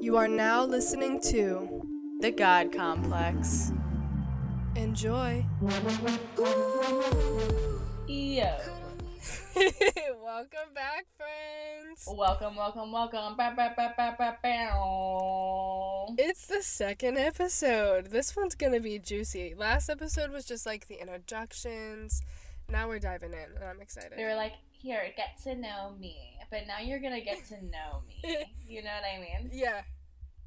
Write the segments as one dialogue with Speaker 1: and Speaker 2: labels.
Speaker 1: You are now listening to
Speaker 2: The God Complex.
Speaker 1: Enjoy.
Speaker 2: Yo.
Speaker 1: welcome back, friends.
Speaker 2: Welcome, welcome, welcome. Ba, ba, ba, ba, ba, bow.
Speaker 1: It's the second episode. This one's gonna be juicy. Last episode was just like the introductions. Now we're diving in, and I'm excited.
Speaker 2: They were like, here, get to know me. But now you're to get to know me. You know what I mean?
Speaker 1: yeah,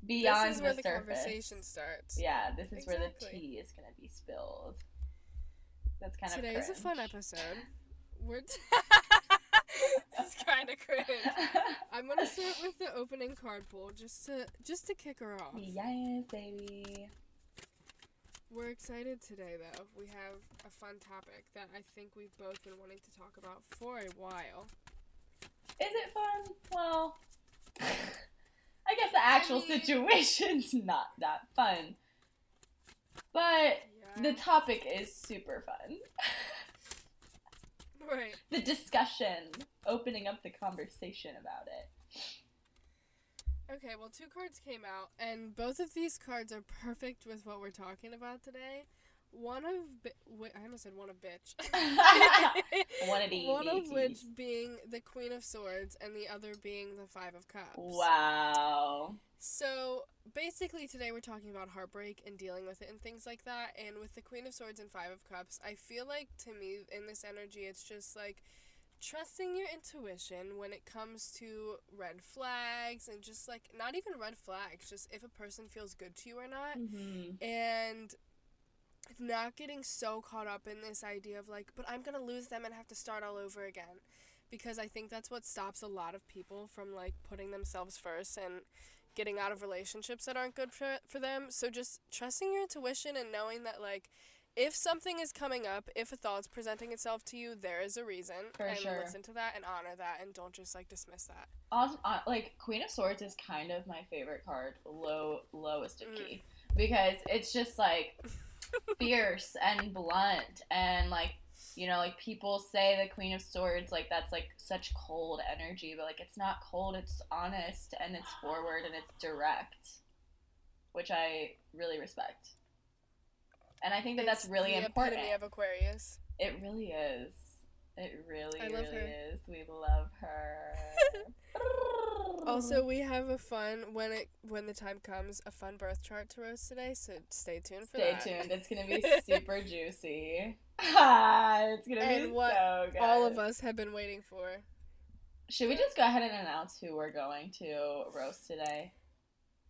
Speaker 2: Beyond
Speaker 1: this is where
Speaker 2: the,
Speaker 1: the, conversation starts.
Speaker 2: Yeah, this is where the tea is to be spilled. That's kind
Speaker 1: Today
Speaker 2: of
Speaker 1: today's a fun episode. We're t- it's kind of cringe. I'm gonna start with the opening card pull just to just to kick her off.
Speaker 2: yes, baby.
Speaker 1: We're excited today though. We have a fun topic that I think we've both been wanting to talk about for a while.
Speaker 2: Is it fun? Well, I guess the actual
Speaker 1: mean-
Speaker 2: situation's not that fun. But
Speaker 1: Yeah.
Speaker 2: the topic is super fun.
Speaker 1: right.
Speaker 2: the discussion, opening up the conversation about it.
Speaker 1: Okay, well two cards came out and both of these cards are perfect with what we're talking about today. One of bi- wait, I almost said one of bitch.
Speaker 2: One of the
Speaker 1: One of which being the Queen of Swords and the other being the Five of Cups.
Speaker 2: Wow.
Speaker 1: So basically, today we're talking about heartbreak and dealing with it and things like that. And with the Queen of Swords and Five of Cups, I feel like to me, in this energy, it's just like trusting your intuition when it comes to red flags and just like not even red flags, just if a person feels good to you or not.
Speaker 2: Mm-hmm.
Speaker 1: And not getting so caught up in this idea of like, but I'm going to lose them and have to start all over again. Because I think that's what stops a lot of people from like putting themselves first and getting out of relationships that aren't good for, for them. So just trusting your intuition and knowing that like if something is coming up, if a thought's presenting itself to you, there is a reason.
Speaker 2: For
Speaker 1: and
Speaker 2: sure.
Speaker 1: listen to that and honor that and don't just like dismiss that.
Speaker 2: Also, uh, like Queen of Swords is kind of my favorite card, low lowest of
Speaker 1: Mm.
Speaker 2: key, because it's just like fierce and blunt and like you know like people say the Queen of Swords like that's like such cold energy, but like it's not cold, it's honest and it's forward and it's direct, which I really respect. And I think that that's
Speaker 1: It's
Speaker 2: really
Speaker 1: the
Speaker 2: important.
Speaker 1: epitome of Aquarius.
Speaker 2: It really is. It really,
Speaker 1: I love
Speaker 2: really
Speaker 1: her.
Speaker 2: is. We love her.
Speaker 1: Also, we have a fun when it when the time comes a fun birth chart to roast today. So stay tuned for
Speaker 2: Stay
Speaker 1: that.
Speaker 2: tuned. It's gonna be super juicy. it's gonna
Speaker 1: And
Speaker 2: be
Speaker 1: what
Speaker 2: so good.
Speaker 1: All of us have been waiting for.
Speaker 2: Should we just go ahead and announce who we're going to roast today?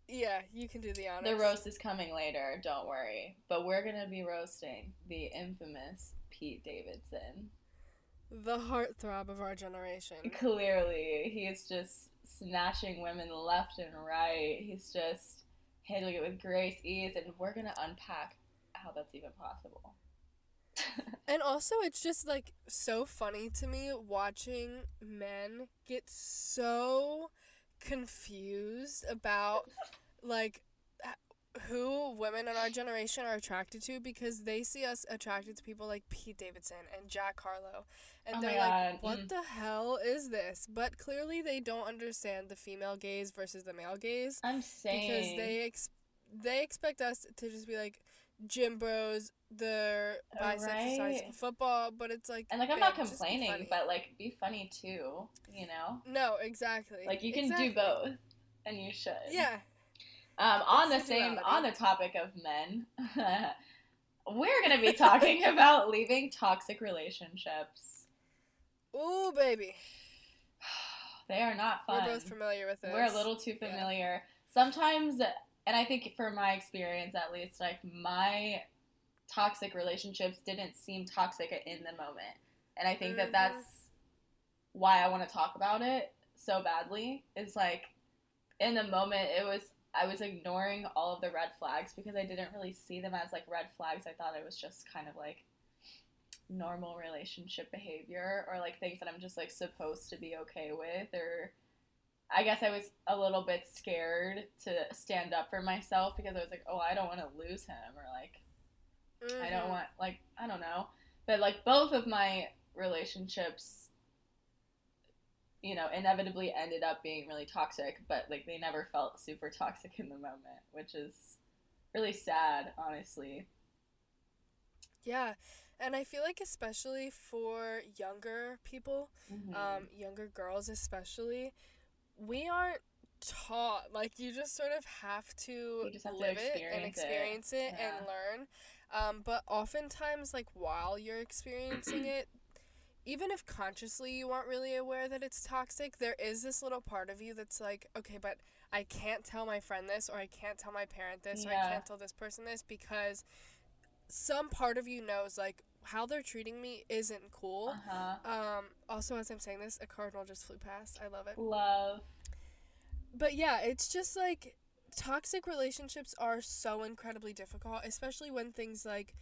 Speaker 1: Yeah, you can do the honors.
Speaker 2: The roast is coming later. Don't worry. But we're gonna be roasting the infamous Pete Davidson.
Speaker 1: the heartthrob of our generation.
Speaker 2: Clearly, he is just snatching women left and right. He's just handling it with grace, ease, and we're gonna unpack how that's even possible.
Speaker 1: And also, it's just like so funny to me watching men get so confused about like who women in our generation are attracted to because they see us attracted to people like Pete Davidson and Jack Harlow. And
Speaker 2: Oh
Speaker 1: they're
Speaker 2: God,
Speaker 1: like, what
Speaker 2: mm.
Speaker 1: the hell is this? But clearly, they don't understand the female gaze versus the male gaze
Speaker 2: I'm saying
Speaker 1: because they ex- they expect us to just be like gym bros, their biceps the size
Speaker 2: Right.
Speaker 1: of football, but it's like
Speaker 2: And like I'm not
Speaker 1: babe, just be
Speaker 2: complaining, but like be funny too, you know?
Speaker 1: no, exactly.
Speaker 2: Like you can
Speaker 1: Exactly.
Speaker 2: do both. And you should.
Speaker 1: Yeah,
Speaker 2: Um on the same on the topic of men, we're gonna be talking about leaving toxic relationships.
Speaker 1: ooh baby,
Speaker 2: They are not fun.
Speaker 1: we're both familiar with this.
Speaker 2: We're a little too
Speaker 1: Yeah.
Speaker 2: familiar. Sometimes, and I think for my experience at least, like my toxic relationships didn't seem toxic in the moment. And I think
Speaker 1: Mhm.
Speaker 2: that that's why I want to talk about it so badly. Is like in the moment, it was, I was ignoring all of the red flags because I didn't really see them as like red flags. I thought it was just kind of like normal relationship behavior or like things that I'm just like supposed to be okay with or I guess I was a little bit scared to stand up for myself because I was like, oh, I don't want to lose him or like I don't
Speaker 1: Mhm.
Speaker 2: want like I don't know. But like both of my relationships you know, inevitably ended up being really toxic, but like they never felt super toxic in the moment, which is really sad, honestly.
Speaker 1: Yeah. And I feel like especially for younger people,
Speaker 2: Mhm.
Speaker 1: um, younger girls especially, we aren't taught like you just sort of have to
Speaker 2: just have to
Speaker 1: live it and
Speaker 2: experience it.
Speaker 1: it,
Speaker 2: Yeah.
Speaker 1: and learn. Um, but oftentimes, like while you're experiencing it, even if consciously you aren't really aware that it's toxic, there is this little part of you that's like, okay, but I can't tell my friend this, or I can't tell my parent this, or I can't tell this person this because some part of you knows like how they're treating me isn't cool.
Speaker 2: uh-huh.
Speaker 1: Um, also, as I'm saying this, a cardinal just flew past. I love it.
Speaker 2: Love.
Speaker 1: But yeah, it's just like toxic relationships are so incredibly difficult, especially when things like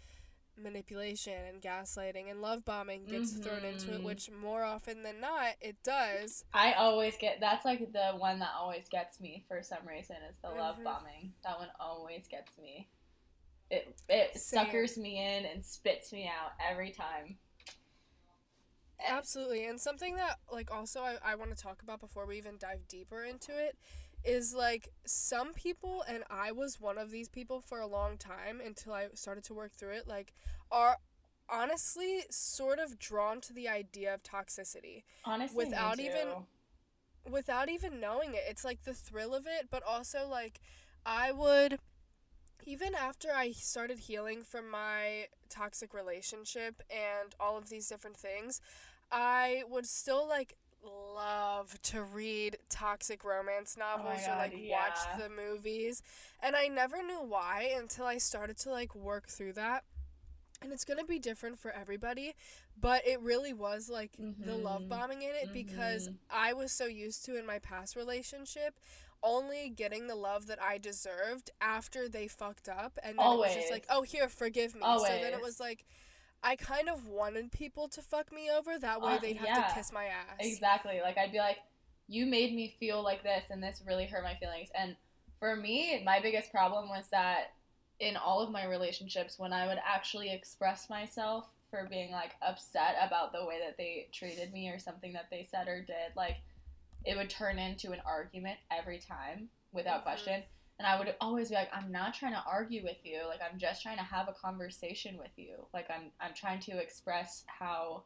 Speaker 1: manipulation and gaslighting and love bombing gets thrown into it,
Speaker 2: Mhm.
Speaker 1: which more often than not it does.
Speaker 2: I always get that's like the one that always gets me for some reason is the love
Speaker 1: Mhm.
Speaker 2: bombing. That one always gets me. It it
Speaker 1: Same.
Speaker 2: suckers me in and spits me out every time.
Speaker 1: Absolutely. And something that like also I, I want to talk about before we even dive deeper into it is like some people and I was one of these people for a long time until I started to work through it like are honestly sort of drawn to the idea of toxicity
Speaker 2: Honestly,
Speaker 1: Without even- without even knowing it. It's like the thrill of it, but also like I would even after I started healing from my toxic relationship and all of these different things, I would still like love to read toxic romance novels or
Speaker 2: God,
Speaker 1: like
Speaker 2: yeah.
Speaker 1: watch the movies. And I never knew why until I started to like work through that. And it's going to be different for everybody, but it really was like the love
Speaker 2: Mhm.
Speaker 1: bombing in it because
Speaker 2: Mhm.
Speaker 1: I was so used to in my past relationship only getting the love that I deserved after they fucked up and then it was just like, "Oh, here, forgive me." So then it was like I kind of wanted people to fuck me over that way
Speaker 2: Uh,
Speaker 1: they'd have
Speaker 2: yeah.
Speaker 1: to kiss my ass.
Speaker 2: Exactly. Like I'd be like, you made me feel like this, and this really hurt my feelings. And for me, my biggest problem was that in all of my relationships, when I would actually express myself for being like upset about the way that they treated me or something that they said or did, like it would turn into an argument every time without
Speaker 1: Mhm.
Speaker 2: question. And I would always be like, I'm not trying to argue with you. Like I'm just trying to have a conversation with you. Like I'm I'm trying to express how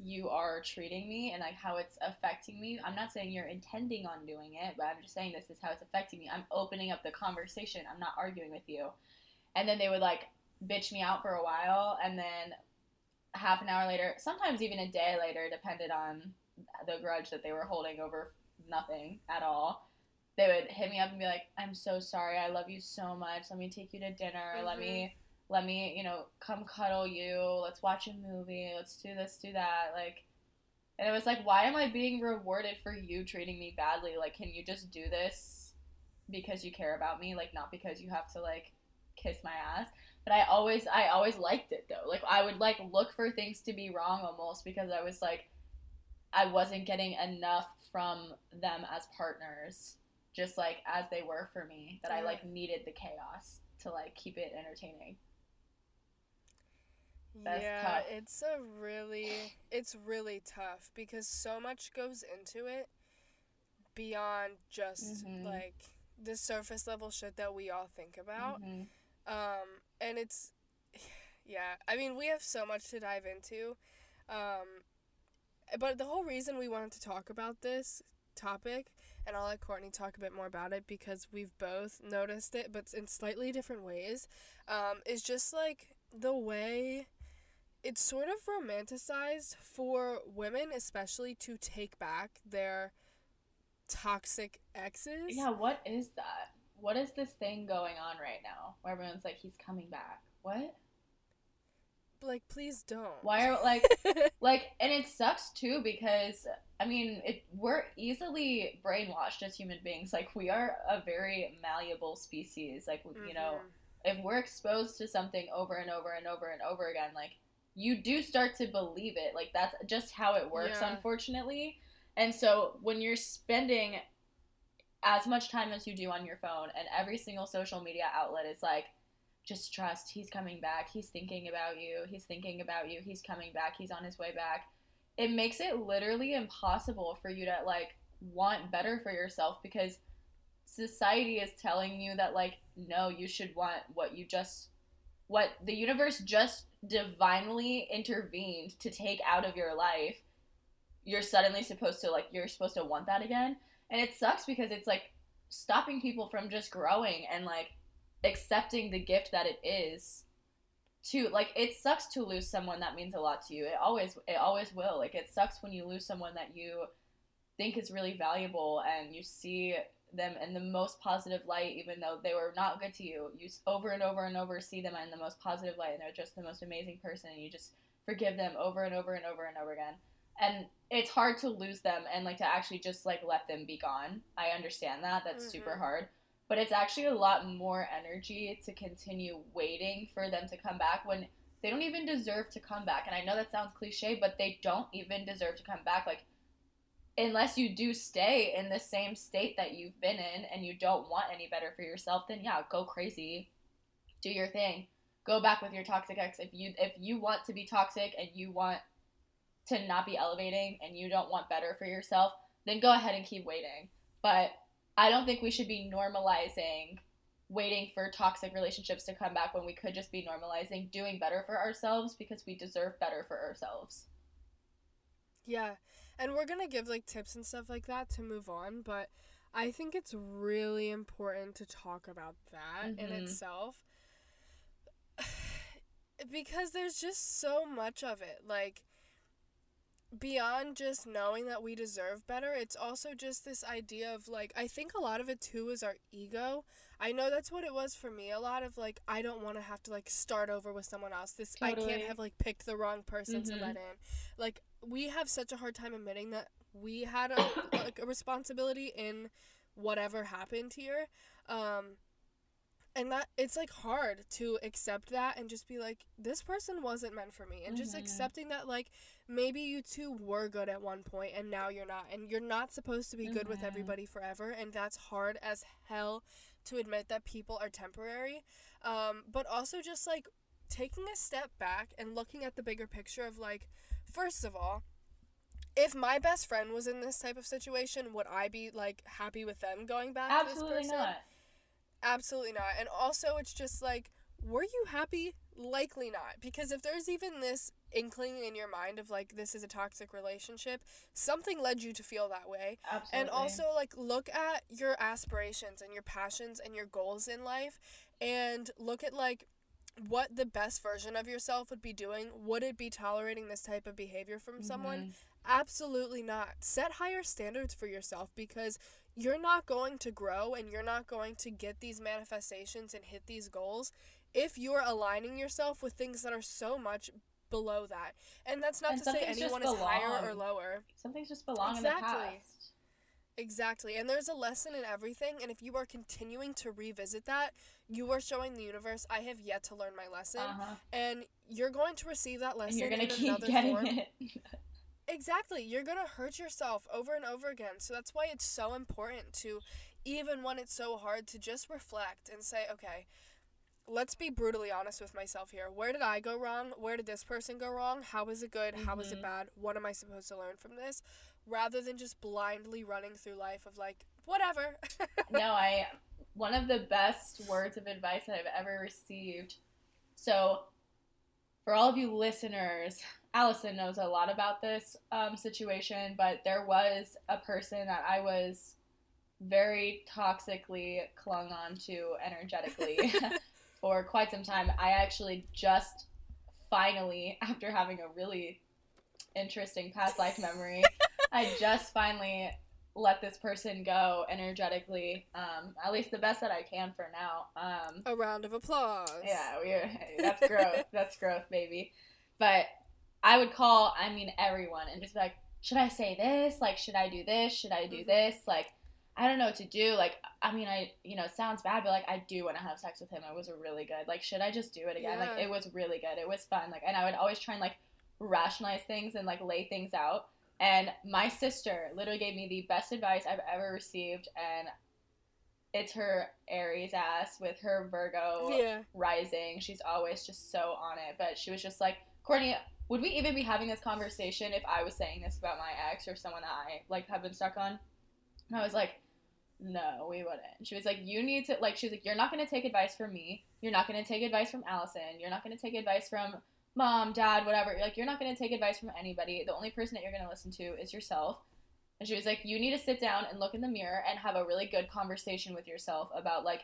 Speaker 2: you are treating me and like how it's affecting me. I'm not saying you're intending on doing it, but I'm just saying this is how it's affecting me. I'm opening up the conversation. I'm not arguing with you. And then they would like bitch me out for a while and then half an hour later, sometimes even a day later, depended on the grudge that they were holding over nothing at all. They would hit me up and be like, "I'm so sorry. I love you so much. Let me take you to dinner. Let me mm-hmm. let me, you know, come cuddle you. Let's watch a movie. Let's do this, do that. Like, and it was like, why am I being rewarded for you treating me badly? Like, can you just do this because you care about me? Like, not because you have to like kiss my ass. But I always, I always liked it though. Like, I would like look for things to be wrong almost because I was like, I wasn't getting enough from them as partners, just like as they were for me. That I like needed the chaos to like keep it entertaining. That's
Speaker 1: yeah,
Speaker 2: tough.
Speaker 1: it's a really it's really tough because so much goes into it beyond just
Speaker 2: Mhm.
Speaker 1: like the surface level shit that we all think about.
Speaker 2: Mhm.
Speaker 1: Um, and it's, yeah, I mean, we have so much to dive into. Um, but the whole reason we wanted to talk about this topic, and I'll let Courtney talk a bit more about it because we've both noticed it, but in slightly different ways, um, is just like the way it's sort of romanticized for women, especially to take back their toxic exes.
Speaker 2: Yeah, what is that? What is this thing going on right now where everyone's like, he's coming back? What?
Speaker 1: Like, please don't.
Speaker 2: Why are like like and it sucks too because I mean it we're easily brainwashed as human beings. Like we are a very malleable species. Like you know,
Speaker 1: Mhm.
Speaker 2: if we're exposed to something over and over and over and over again, like you do start to believe it. Like that's just how it works,
Speaker 1: Yeah.
Speaker 2: unfortunately. And so when you're spending as much time as you do on your phone and every single social media outlet is like, just trust, he's coming back, he's thinking about you, he's thinking about you, he's coming back, he's on his way back. it makes it literally impossible for you to like want better for yourself because society is telling you that like no you should want what you just what the universe just divinely intervened to take out of your life. You're suddenly supposed to like you're supposed to want that again. And it sucks because it's like stopping people from just growing and like accepting the gift that it is to like it sucks to lose someone that means a lot to you. It always it always will. Like it sucks when you lose someone that you think is really valuable and you see them in the most positive light even though they were not good to you. You over and over and over see them in the most positive light and they're just the most amazing person and you just forgive them over and over and over and over again. And it's hard to lose them and like to actually just like let them be gone. I understand that. That's mm-hmm. super hard but it's actually a lot more energy to continue waiting for them to come back when they don't even deserve to come back and i know that sounds cliche but they don't even deserve to come back like unless you do stay in the same state that you've been in and you don't want any better for yourself, then yeah, go crazy. Do your thing. Go back with your toxic ex. If you if you want to be toxic and you want to not be elevating and you don't want better for yourself, then go ahead and keep waiting. But I don't think we should be normalizing waiting for toxic relationships to come back when we could just be normalizing doing better for ourselves because we deserve better for ourselves.
Speaker 1: Yeah. And we're going to give like tips and stuff like that to move on, but I think it's really important to talk about that mm-hmm. in itself because there's just so much of it. Like beyond just knowing that we deserve better, it's also just this idea of like I think a lot of it too is our ego. I know that's what it was for me. A lot of like I don't want to have to like start over with someone else. This totally. I can't have like picked the wrong person mm-hmm. to let in. Like we have such a hard time admitting that we had a like a responsibility in whatever happened here. Um and that it's like hard to accept that and just be like this person wasn't meant for me and mm-hmm. just accepting that like maybe you two were good at one point and now you're not and you're not supposed to be mm-hmm. good with mm-hmm. everybody forever and that's hard as hell to admit that people are temporary um, but also just like taking a step back and looking at the bigger picture of like first of all if my best friend was in this type of situation would i be like happy with them going back
Speaker 2: absolutely to this person? not
Speaker 1: absolutely not and also it's just like were you happy? Likely not because if there's even this inkling in your mind of like this is a toxic relationship something led you to feel that way.
Speaker 2: Absolutely.
Speaker 1: and also like look at your aspirations and your passions and your goals in life and look at like what the best version of yourself would be doing. Would it be tolerating this type of behavior from mm-hmm. someone absolutely not. Set higher standards for yourself because you're not going to grow and you're not going to get these manifestations and hit these goals if you're aligning yourself with things that are so much below that. And that's not and to say anyone is higher or lower.
Speaker 2: Some things just belong exactly. in the past.
Speaker 1: Exactly. And there's a lesson in everything. And if you are continuing to revisit that, you are showing the universe, I have yet to learn my lesson. Uh-huh. And you're going to receive that lesson. And you're going to keep getting form. it. exactly. You're going to hurt yourself over and over again. So that's why it's so important to, even when it's so hard, to just reflect and say, okay, let's be brutally honest with myself here. Where did I go wrong? Where did this person go wrong? How was it good? Mm-hmm. How was it bad? What am I supposed to learn from this? Rather than just blindly running through life of like, whatever.
Speaker 2: no, I one of the best words of advice that I've ever received. So, for all of you listeners, Alyson knows a lot about this um, situation, but there was a person that I was very toxically clung on to energetically for quite some time. I actually just finally, after having a really interesting past life memory, I just finally let this person go energetically. Um, at least the best that I can for now. Um,
Speaker 1: a round of applause.
Speaker 2: Yeah, we that's growth. that's growth, baby. But I would call, I mean, everyone and just be like, should I say this? Like, should I do this? Should I do mm-hmm. this? Like, I don't know what to do. Like, I mean, I, you know, it sounds bad, but like, I do want to have sex with him. It was really good. Like, should I just do it again? Yeah. Like, it was really good. It was fun. Like, and I would always try and like rationalize things and like lay things out. And my sister literally gave me the best advice I've ever received. And it's her Aries ass with her Virgo
Speaker 1: yeah.
Speaker 2: rising. She's always just so on it. But she was just like, Courtney, would we even be having this conversation if I was saying this about my ex or someone that I like have been stuck on? And I was like, no, we wouldn't. She was like, you need to like. She's like, you're not gonna take advice from me. You're not gonna take advice from Alyson. You're not gonna take advice from mom, dad, whatever. Like, you're not gonna take advice from anybody. The only person that you're gonna listen to is yourself. And she was like, you need to sit down and look in the mirror and have a really good conversation with yourself about like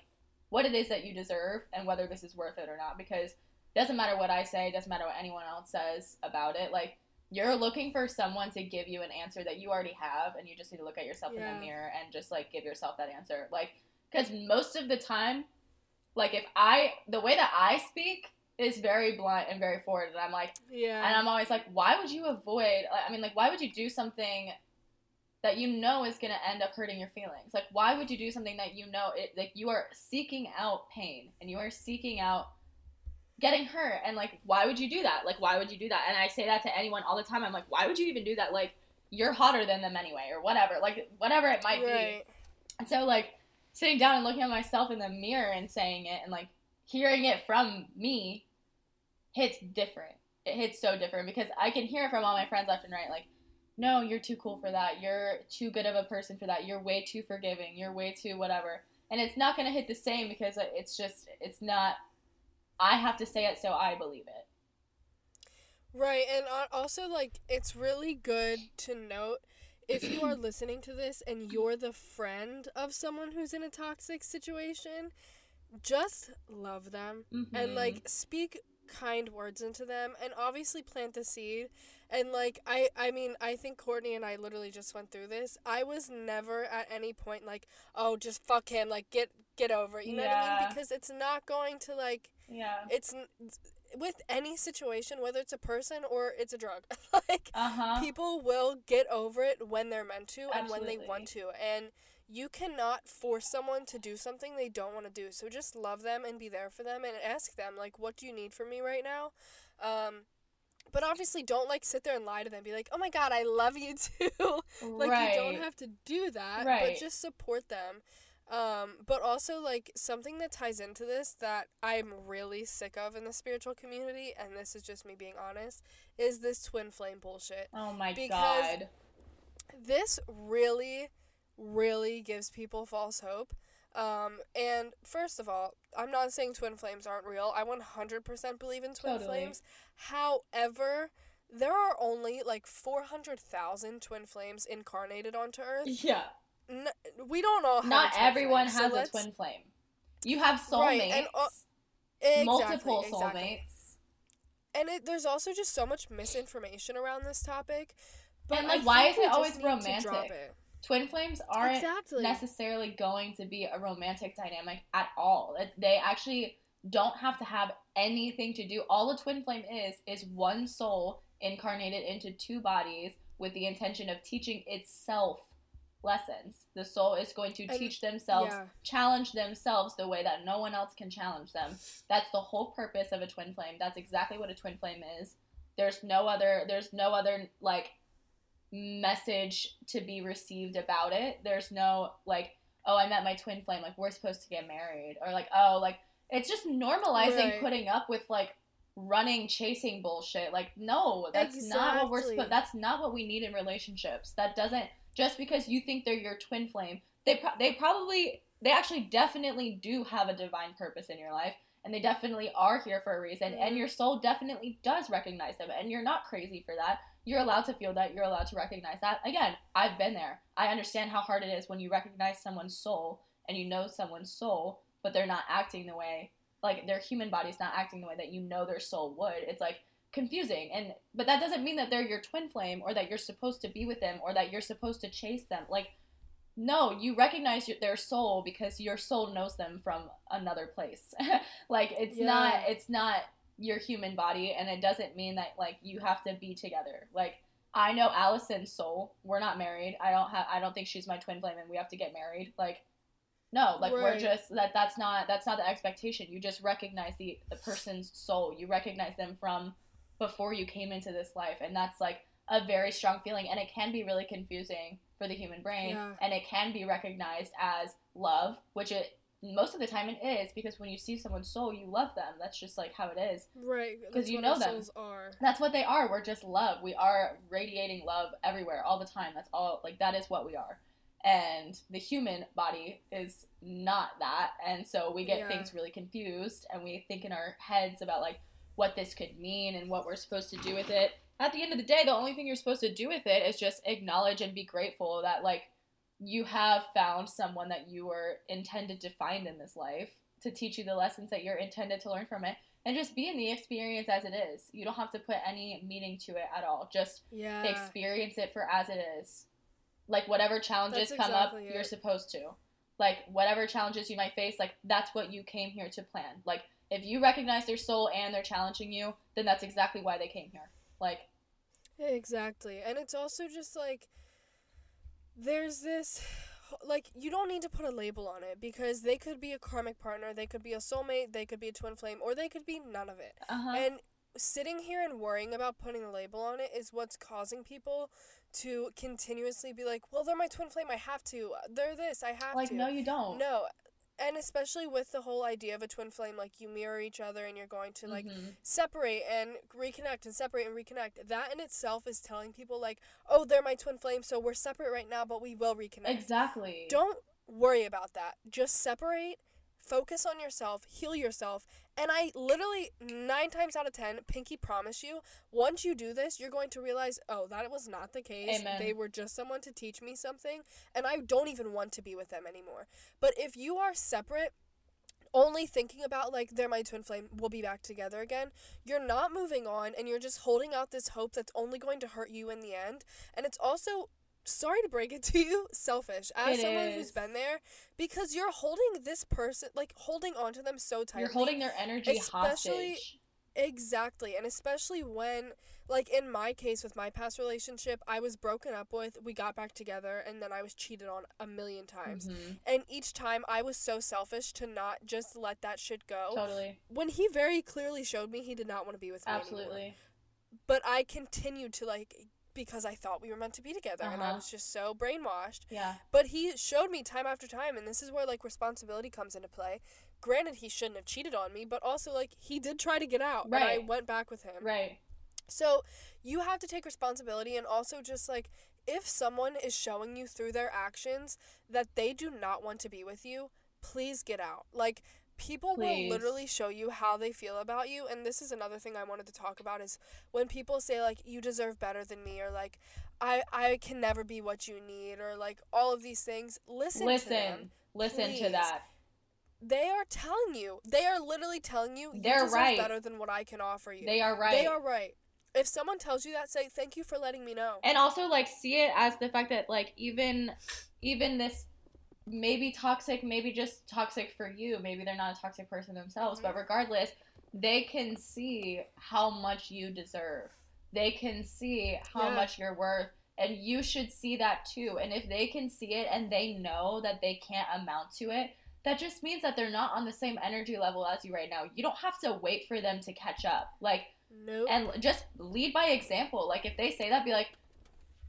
Speaker 2: what it is that you deserve and whether this is worth it or not. Because doesn't matter what I say, doesn't matter what anyone else says about it. Like you're looking for someone to give you an answer that you already have, and you just need to look at yourself in the mirror and just like give yourself that answer. Like, because most of the time, like if I the way that I speak is very blunt and very forward, and I'm like.
Speaker 1: Yeah.
Speaker 2: And I'm always like, why would you avoid? I mean, like, why would you do something that you know is gonna end up hurting your feelings? Like, why would you do something that you know it? Like, you are seeking out pain and you are seeking out getting hurt. And like, why would you do that? Like, why would you do that? And I say that to anyone all the time. I'm like, why would you even do that? Like, you're hotter than them anyway, or whatever. Like, whatever it might be. And so like sitting down and looking at myself in the mirror and saying it and like hearing it from me hits different. It hits so different because I can hear it from all my friends left and right like no, you're too cool for that. You're too good of a person for that. You're way too forgiving. You're way too whatever. And it's not going to hit the same because it's just it's not I have to say it so I believe it.
Speaker 1: Right, and also like it's really good to note if you are listening to this and you're the friend of someone who's in a toxic situation, just love them and
Speaker 2: Mhm.
Speaker 1: like speak kind words into them and obviously plant the seed. And like i i mean i think courtney and i literally just went through this. I was never at any point like oh just fuck him like get get over it. You know what i mean? Because it's not going to like
Speaker 2: yeah.
Speaker 1: it's with any situation whether it's a person or it's a drug like
Speaker 2: Uh-huh.
Speaker 1: people will get over it when they're meant to and when they want to and you cannot force someone to do something they don't want to do so just love them and be there for them and ask them like what do you need from me right now um but obviously don't like sit there and lie to them be like oh my god i love you too like
Speaker 2: right.
Speaker 1: you don't have to do that
Speaker 2: Right.
Speaker 1: but just support them um, but also like something that ties into this that i'm really sick of in the spiritual community and this is just me being honest is this twin flame bullshit
Speaker 2: Oh my
Speaker 1: because-
Speaker 2: god.
Speaker 1: this really really gives people false hope um, and first of all i'm not saying twin flames aren't real i 100% believe in twin
Speaker 2: Totally.
Speaker 1: flames however there are only like 400000 twin flames incarnated onto earth
Speaker 2: Yeah.
Speaker 1: N- we don't all have
Speaker 2: Not everyone
Speaker 1: flames, so
Speaker 2: has a twin flame. You have soulmates,
Speaker 1: Right, and, uh, Exactly,
Speaker 2: multiple
Speaker 1: exactly.
Speaker 2: soulmates.
Speaker 1: and it, there's also just so much misinformation around this topic but
Speaker 2: And, like,
Speaker 1: I
Speaker 2: why is it always
Speaker 1: need to drop
Speaker 2: romantic?
Speaker 1: it.
Speaker 2: Twin flames aren't
Speaker 1: exactly
Speaker 2: necessarily going to be a romantic dynamic at all. They actually don't have to have anything to do. All a twin flame is is one soul incarnated into two bodies with the intention of teaching itself lessons. The soul is going to
Speaker 1: And-
Speaker 2: teach themselves,
Speaker 1: yeah.
Speaker 2: challenge themselves the way that no one else can challenge them. That's the whole purpose of a twin flame. That's exactly what a twin flame is. There's no other there's no other like message to be received about it. There's no like, oh, I met my twin flame, like we're supposed to get married, or like, oh, like it's just normalizing
Speaker 1: Right.
Speaker 2: putting up with like running chasing bullshit. Like, no, that's not what we're supposed. That's not what we need in relationships. That doesn't just because you think they're your twin flame. They pro- they probably they actually definitely do have a divine purpose in your life. And they definitely are here for a reason, and
Speaker 1: Mhm.
Speaker 2: your soul definitely does recognize them, and you're not crazy for that you're allowed to feel that you're allowed to recognize that again i've been there i understand how hard it is when you recognize someone's soul and you know someone's soul but they're not acting the way like their human body's not acting the way that you know their soul would it's like confusing. And but that doesn't mean that they're your twin flame or that you're supposed to be with them or that you're supposed to chase them. Like no you recognize your, their soul because your soul knows them from another place. Like it's not it's not your human body and it doesn't mean that like you have to be together. Like i know Alyson's soul. We're not married. I don't have i don't think she's my twin flame and we have to get married. Like no like we're just that that's not that's not the expectation. You just recognize the the person's soul. You recognize them from before you came into this life and that's like a very strong feeling and it can be really confusing for the human brain
Speaker 1: Yeah.
Speaker 2: and it can be recognized as love which it most of the time it is because when you see someone's soul, you love them. That's just like how it is
Speaker 1: right because
Speaker 2: you know them.
Speaker 1: souls are.
Speaker 2: That's what they are. We're just love. We are radiating love everywhere, all the time. That's all. Like that is what we are. And the human body is not that, and so we get
Speaker 1: Yeah.
Speaker 2: things really confused, and we think in our heads about like what this could mean and what we're supposed to do with it. At the end of the day, the only thing you're supposed to do with it is just acknowledge and be grateful that like you have found someone that you were intended to find in this life to teach you the lessons that you're intended to learn from it and just be in the experience as it is. You don't have to put any meaning to it at all. Just
Speaker 1: Yeah.
Speaker 2: experience it for as it is. Like whatever challenges come up, you're supposed to. Like whatever challenges you might face, like that's what you came here to plan. Like if you recognize their soul and they're challenging you, then that's exactly why they came here. Like
Speaker 1: Exactly. And it's also just like there's this like you don't need to put a label on it because they could be a karmic partner, they could be a soulmate, they could be a twin flame, or they could be none of it.
Speaker 2: uh-huh.
Speaker 1: And sitting here and worrying about putting a label on it is what's causing people to continuously be like, "Well, they're my twin flame. I have to. They're this. I have
Speaker 2: like
Speaker 1: to."
Speaker 2: Like, no you don't.
Speaker 1: No. And especially with the whole idea of a twin flame, like you mirror each other and you're going to like
Speaker 2: Mhm.
Speaker 1: separate and reconnect and separate and reconnect. That in itself is telling people like, oh, they're my twin flame, so we're separate right now, but we will reconnect.
Speaker 2: Exactly.
Speaker 1: Don't worry about that. Just separate, focus on yourself, heal yourself. And I literally nine times out of ten, Pinky promise you, once you do this, you're going to realize, oh, that was not the case.
Speaker 2: Amen.
Speaker 1: They were just someone to teach me something, and I don't even want to be with them anymore. But if you are separate, only thinking about like they're my twin flame, we'll be back together again, you're not moving on and you're just holding out this hope that's only going to hurt you in the end. And it's also sorry to break it to you, selfish as
Speaker 2: It
Speaker 1: someone who's been there because you're holding this person like holding onto them so tightly.
Speaker 2: You're holding their energy
Speaker 1: Especially-
Speaker 2: hostage.
Speaker 1: Exactly. And especially when like in my case with my past relationship, I was broken up with, we got back together and then I was cheated on a million times.
Speaker 2: Mhm.
Speaker 1: And each time I was so selfish to not just let that shit go.
Speaker 2: Totally.
Speaker 1: When he very clearly showed me he did not want to be with me anymore.
Speaker 2: Absolutely.
Speaker 1: But I continued to like because I thought we were meant to be together and I
Speaker 2: Uh-huh.
Speaker 1: was just so brainwashed.
Speaker 2: Yeah.
Speaker 1: But he showed me time after time, and this is where like responsibility comes into play. Granted, he shouldn't have cheated on me, but also like he did try to get out, and I went back with him.
Speaker 2: Right.
Speaker 1: So you have to take responsibility, and also just like if someone is showing you through their actions that they do not want to be with you, please get out. Like people
Speaker 2: Please.
Speaker 1: will literally show you how they feel about you, and this is another thing I wanted to talk about is when people say like you deserve better than me or like I I can never be what you need or like all of these things. Listen, to them.
Speaker 2: Listen. Listen to that.
Speaker 1: They are telling you. They are literally telling you you
Speaker 2: They're
Speaker 1: deserve
Speaker 2: right.
Speaker 1: better than what I can offer you.
Speaker 2: They are right.
Speaker 1: They are right. If someone tells you that, say thank you for letting me know.
Speaker 2: and also like see it as the fact that like even even this maybe toxic maybe just toxic for you. Maybe they're not a toxic person themselves but mm-hmm. regardless they can see how much you deserve. They can see how
Speaker 1: Yeah.
Speaker 2: much you're worth and you should see that too. And if they can see it and they know that they can't amount to it that just means that they're not on the same energy level as you right now. You don't have to wait for them to catch up. Like
Speaker 1: Nope.
Speaker 2: and just lead by example. Like if they say that be like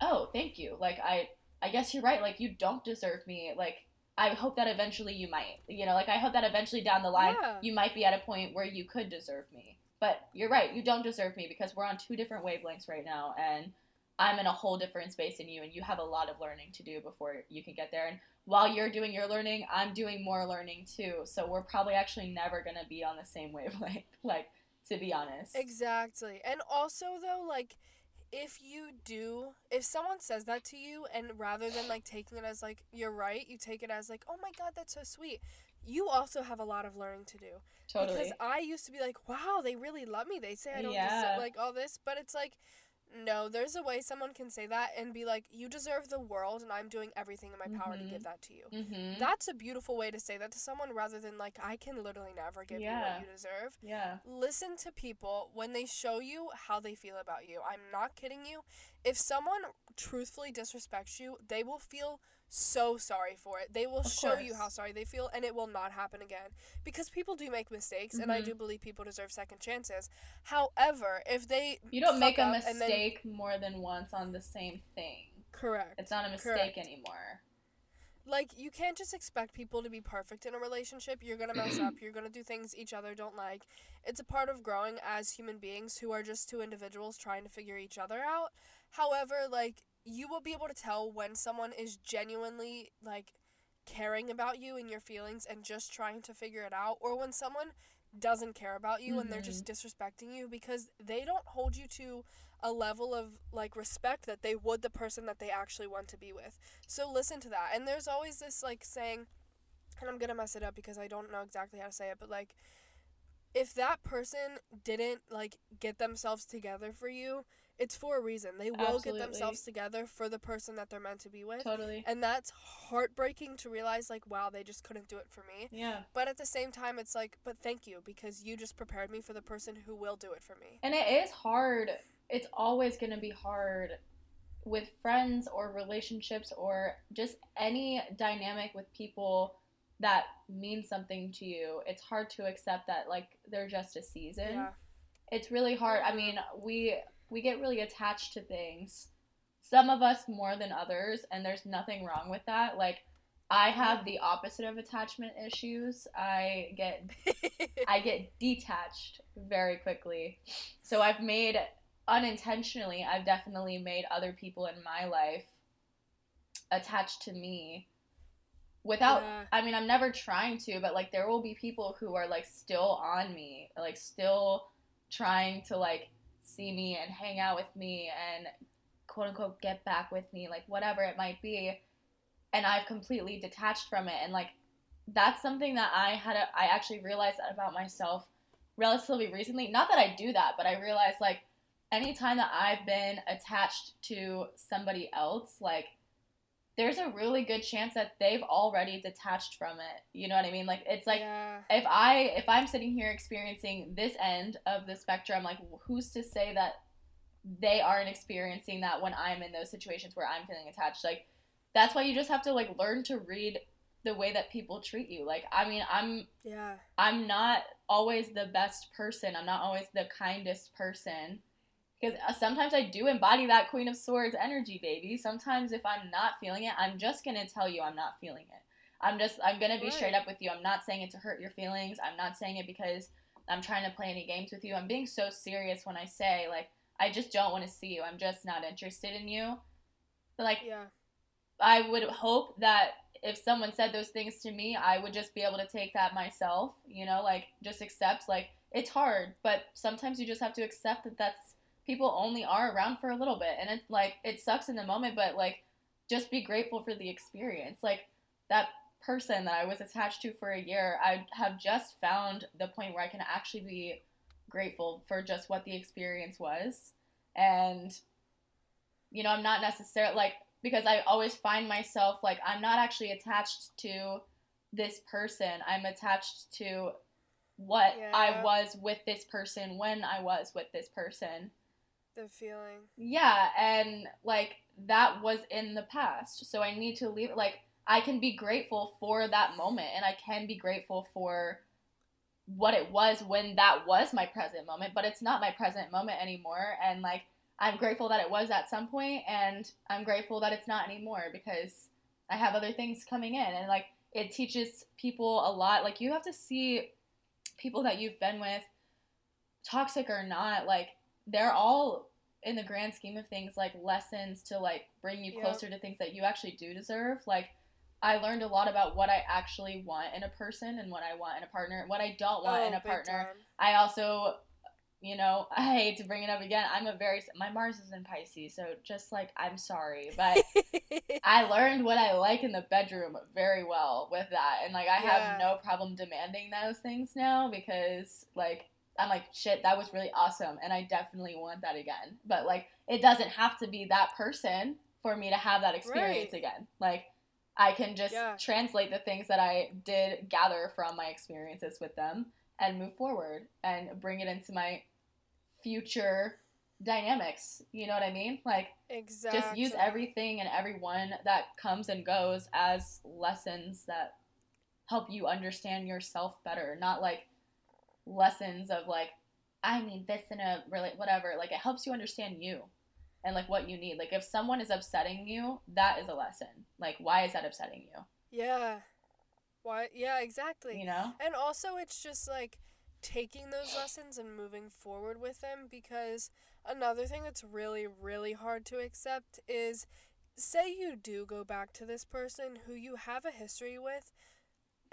Speaker 2: oh thank you. Like i i guess you're right. Like you don't deserve me. Like i hope that eventually you might you know like i hope that eventually down the line
Speaker 1: Yeah.
Speaker 2: you might be at a point where you could deserve me but you're right you don't deserve me because we're on two different wavelengths right now and i'm in a whole different space than you and you have a lot of learning to do before you can get there and while you're doing your learning i'm doing more learning too so we're probably actually never going to be on the same wavelength like to be honest
Speaker 1: Exactly. And also though, like if you do if someone says that to you and rather than like taking it as like you're right, you take it as like, "Oh my god, that's so sweet." You also have a lot of learning to do.
Speaker 2: totally
Speaker 1: Because I used to be like, "Wow, they really love me. They say I don't
Speaker 2: Yeah.
Speaker 1: deserve like all this." But it's like no, there's a way someone can say that and be like, "You deserve the world and I'm doing everything in my power to give that to you."
Speaker 2: mm-hmm.
Speaker 1: That's a beautiful way to say that to someone rather than like, "I can literally never give you what you deserve."
Speaker 2: yeah
Speaker 1: listen to people when they show you how they feel about you. I'm not kidding you. If someone truthfully disrespects you, they will feel so sorry for it. They will
Speaker 2: Of
Speaker 1: show you how sorry they feel and it will not happen again. Because people do make mistakes and I do mm-hmm. believe people deserve second chances. However, if they
Speaker 2: You don't make a
Speaker 1: and then-
Speaker 2: mistake more than once on the same thing.
Speaker 1: correct.
Speaker 2: It's not a mistake
Speaker 1: Correct.
Speaker 2: anymore.
Speaker 1: like you can't just expect people to be perfect in a relationship. You're going to mess up. You're going to do things each other don't like. It's a part of growing as human beings who are just two individuals trying to figure each other out. However, like you will be able to tell when someone is genuinely like caring about you and your feelings and just trying to figure it out or when someone doesn't care about you and they're just mm-hmm. disrespecting you because they don't hold you to a level of like respect that they would the person that they actually want to be with. So listen to that. And there's always this like saying and I'm going to mess it up because I don't know exactly how to say it, but like if that person didn't like get themselves together for you, it's for a reason. They will
Speaker 2: Absolutely.
Speaker 1: get themselves together for the person that they're meant to be with.
Speaker 2: Totally.
Speaker 1: And that's heartbreaking to realize like wow, they just couldn't do it for me.
Speaker 2: Yeah.
Speaker 1: But at the same time it's like but thank you because you just prepared me for the person who will do it for me.
Speaker 2: And it is hard. It's always going to be hard with friends or relationships or just any dynamic with people that mean something to you. It's hard to accept that like they're just a season.
Speaker 1: Yeah.
Speaker 2: It's really hard. I mean, we we get really attached to things. Some of us more than others, and there's nothing wrong with that. Like I have the opposite of attachment issues. I get I get detached very quickly. So I've made unintentionally, I've definitely made other people in my life attached to me without
Speaker 1: Yeah.
Speaker 2: I mean, I'm never trying to, but like there will be people who are like still on me, like still trying to like see me and hang out with me and quote unquote get back with me, like whatever it might be. And I've completely detached from it and like that's something that I had a, I actually realized that about myself relatively recently. Not that I do that, but I realized like anytime that I've been attached to somebody else, like there's a really good chance that they've already detached from it. You know what I mean? Like it's like
Speaker 1: yeah.
Speaker 2: if I if I'm sitting here experiencing this end of the spectrum, like who's to say that they aren't experiencing that when I'm in those situations where I'm feeling attached? Like that's why you just have to like learn to read the way that people treat you. Like I mean, I'm
Speaker 1: Yeah.
Speaker 2: I'm not always the best person. I'm not always the kindest person. Because uh, sometimes I do embody that Queen of Swords energy, baby. Sometimes if I'm not feeling it, I'm just going to tell you I'm not feeling it. I'm just, I'm going to be
Speaker 1: Right.
Speaker 2: straight up with you. I'm not saying it to hurt your feelings. I'm not saying it because I'm trying to play any games with you. I'm being so serious when I say, like, I just don't want to see you. I'm just not interested in you. But, like,
Speaker 1: Yeah.
Speaker 2: I would hope that if someone said those things to me, I would just be able to take that myself, you know, like just accept like it's hard, but sometimes you just have to accept that that's people only are around for a little bit and it's like it sucks in the moment, but like just be grateful for the experience. Like that person that I was attached to for a year, I have just found the point where I can actually be grateful for just what the experience was. And you know, I'm not necessarily like because I always find myself like I'm not actually attached to this person. I'm attached to what I was with this person when I was with this person.
Speaker 1: The feeling.
Speaker 2: Yeah, and like that was in the past. So I need to leave like I can be grateful for that moment and I can be grateful for what it was when that was my present moment, but it's not my present moment anymore and like I'm grateful that it was at some point and I'm grateful that it's not anymore because I have other things coming in and like it teaches people a lot. Like you have to see people that you've been with toxic or not, like they're all in the grand scheme of things like lessons to like bring you
Speaker 1: Yep.
Speaker 2: closer to things that you actually do deserve. Like I learned a lot about what I actually want in a person and what I want in a partner, what I don't want in oh, a
Speaker 1: Oh,
Speaker 2: partner.
Speaker 1: time.
Speaker 2: I also, you know, I hate to bring it up again. I'm a very my Mars is in Pisces, so just like I'm sorry, but I learned what I like in the bedroom very well with that, and like I
Speaker 1: Yeah.
Speaker 2: have no problem demanding those things now because like I'm like shit, that was really awesome, and I definitely want that again. But like it doesn't have to be that person for me to have that experience
Speaker 1: Right.
Speaker 2: again. Like I can just
Speaker 1: Yeah.
Speaker 2: translate the things that I did gather from my experiences with them and move forward and bring it into my future dynamics. You know what I mean? Like
Speaker 1: exactly.
Speaker 2: just use everything and everyone that comes and goes as lessons that help you understand yourself better, not like lessons of like I need this in a really whatever. Like it helps you understand you and like what you need. Like if someone is upsetting you, that is a lesson. Like why is that upsetting you?
Speaker 1: Yeah. Why? Yeah, exactly.
Speaker 2: You know?
Speaker 1: And also, it's just like taking those lessons and moving forward with them because another thing that's really, really hard to accept is say you do go back to this person who you have a history with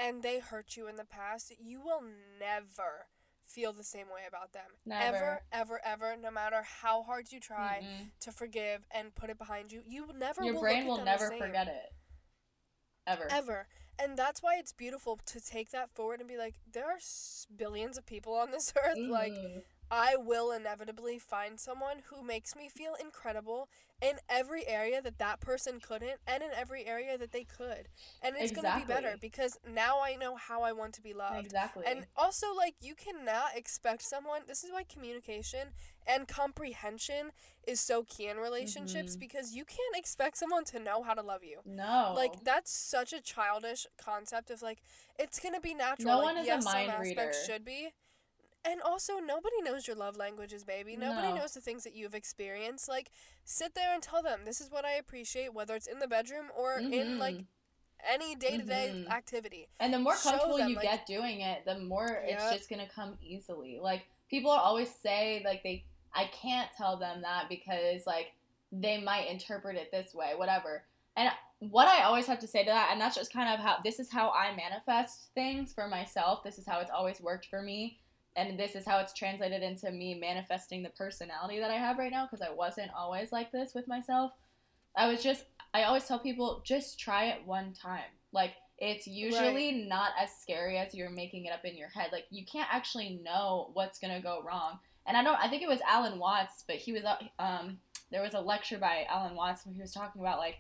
Speaker 1: and they hurt you in the past, you will never feel the same way about them.
Speaker 2: Never.
Speaker 1: Ever, ever, ever, no matter how hard you try
Speaker 2: Mm-mm.
Speaker 1: to forgive and put it behind you, you never
Speaker 2: Your
Speaker 1: will
Speaker 2: brain will
Speaker 1: at them the
Speaker 2: never forget it. Ever.
Speaker 1: ever. And that's why it's beautiful to take that forward and be like, there are s- billions of people on this earth. Like,
Speaker 2: Mhm.
Speaker 1: I will inevitably find someone who makes me feel incredible in every area that that person couldn't, and in every area that they could. And it's gonna be better because now I know how I want to be loved.
Speaker 2: exactly.
Speaker 1: And also, like, you cannot expect someone. This is why communication and comprehension is so key in relationships
Speaker 2: Mhm.
Speaker 1: because you can't expect someone to know how to love you.
Speaker 2: no.
Speaker 1: Like that's such a childish concept of like it's gonna be natural.
Speaker 2: No
Speaker 1: like,
Speaker 2: one is a mind
Speaker 1: some aspects
Speaker 2: reader.
Speaker 1: should be. And also nobody knows your love languages, baby. Nobody
Speaker 2: No.
Speaker 1: knows the things that you've experienced. Like sit there and tell them this is what I appreciate, whether it's in the bedroom or in mm-hmm.
Speaker 2: like
Speaker 1: any day to day activity.
Speaker 2: And the more comfortable
Speaker 1: them,
Speaker 2: you
Speaker 1: like-
Speaker 2: get doing it, the more it's just gonna come easily. Like people always say, like they, I can't tell them that because like they might interpret it this way, whatever. And what I always have to say to that, and that's just kind of how this is how I manifest things for myself. This is how it's always worked for me, and this is how it's translated into me manifesting the personality that I have right now. Because I wasn't always like this with myself. I was just I always tell people just try it one time. Like it's usually not as scary as you're making it up in your head. Like you can't actually know what's gonna go wrong. And I don't. I think it was Alan Watts, but he was um there was a lecture by Alan Watts where he was talking about like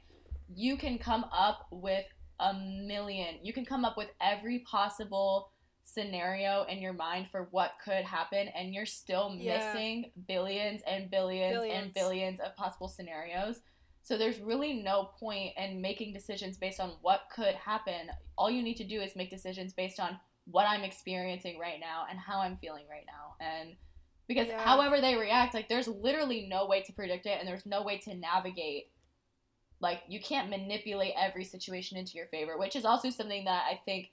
Speaker 2: you can come up with a million. You can come up with every possible scenario in your mind for what could happen and you're still
Speaker 1: Yeah.
Speaker 2: missing billions and billions,
Speaker 1: Billions.
Speaker 2: and billions of possible scenarios. So there's really no point in making decisions based on what could happen. All you need to do is make decisions based on what I'm experiencing right now and how I'm feeling right now. And because
Speaker 1: Yeah.
Speaker 2: however they react, like there's literally no way to predict it and there's no way to navigate like you can't manipulate every situation into your favor, which is also something that I think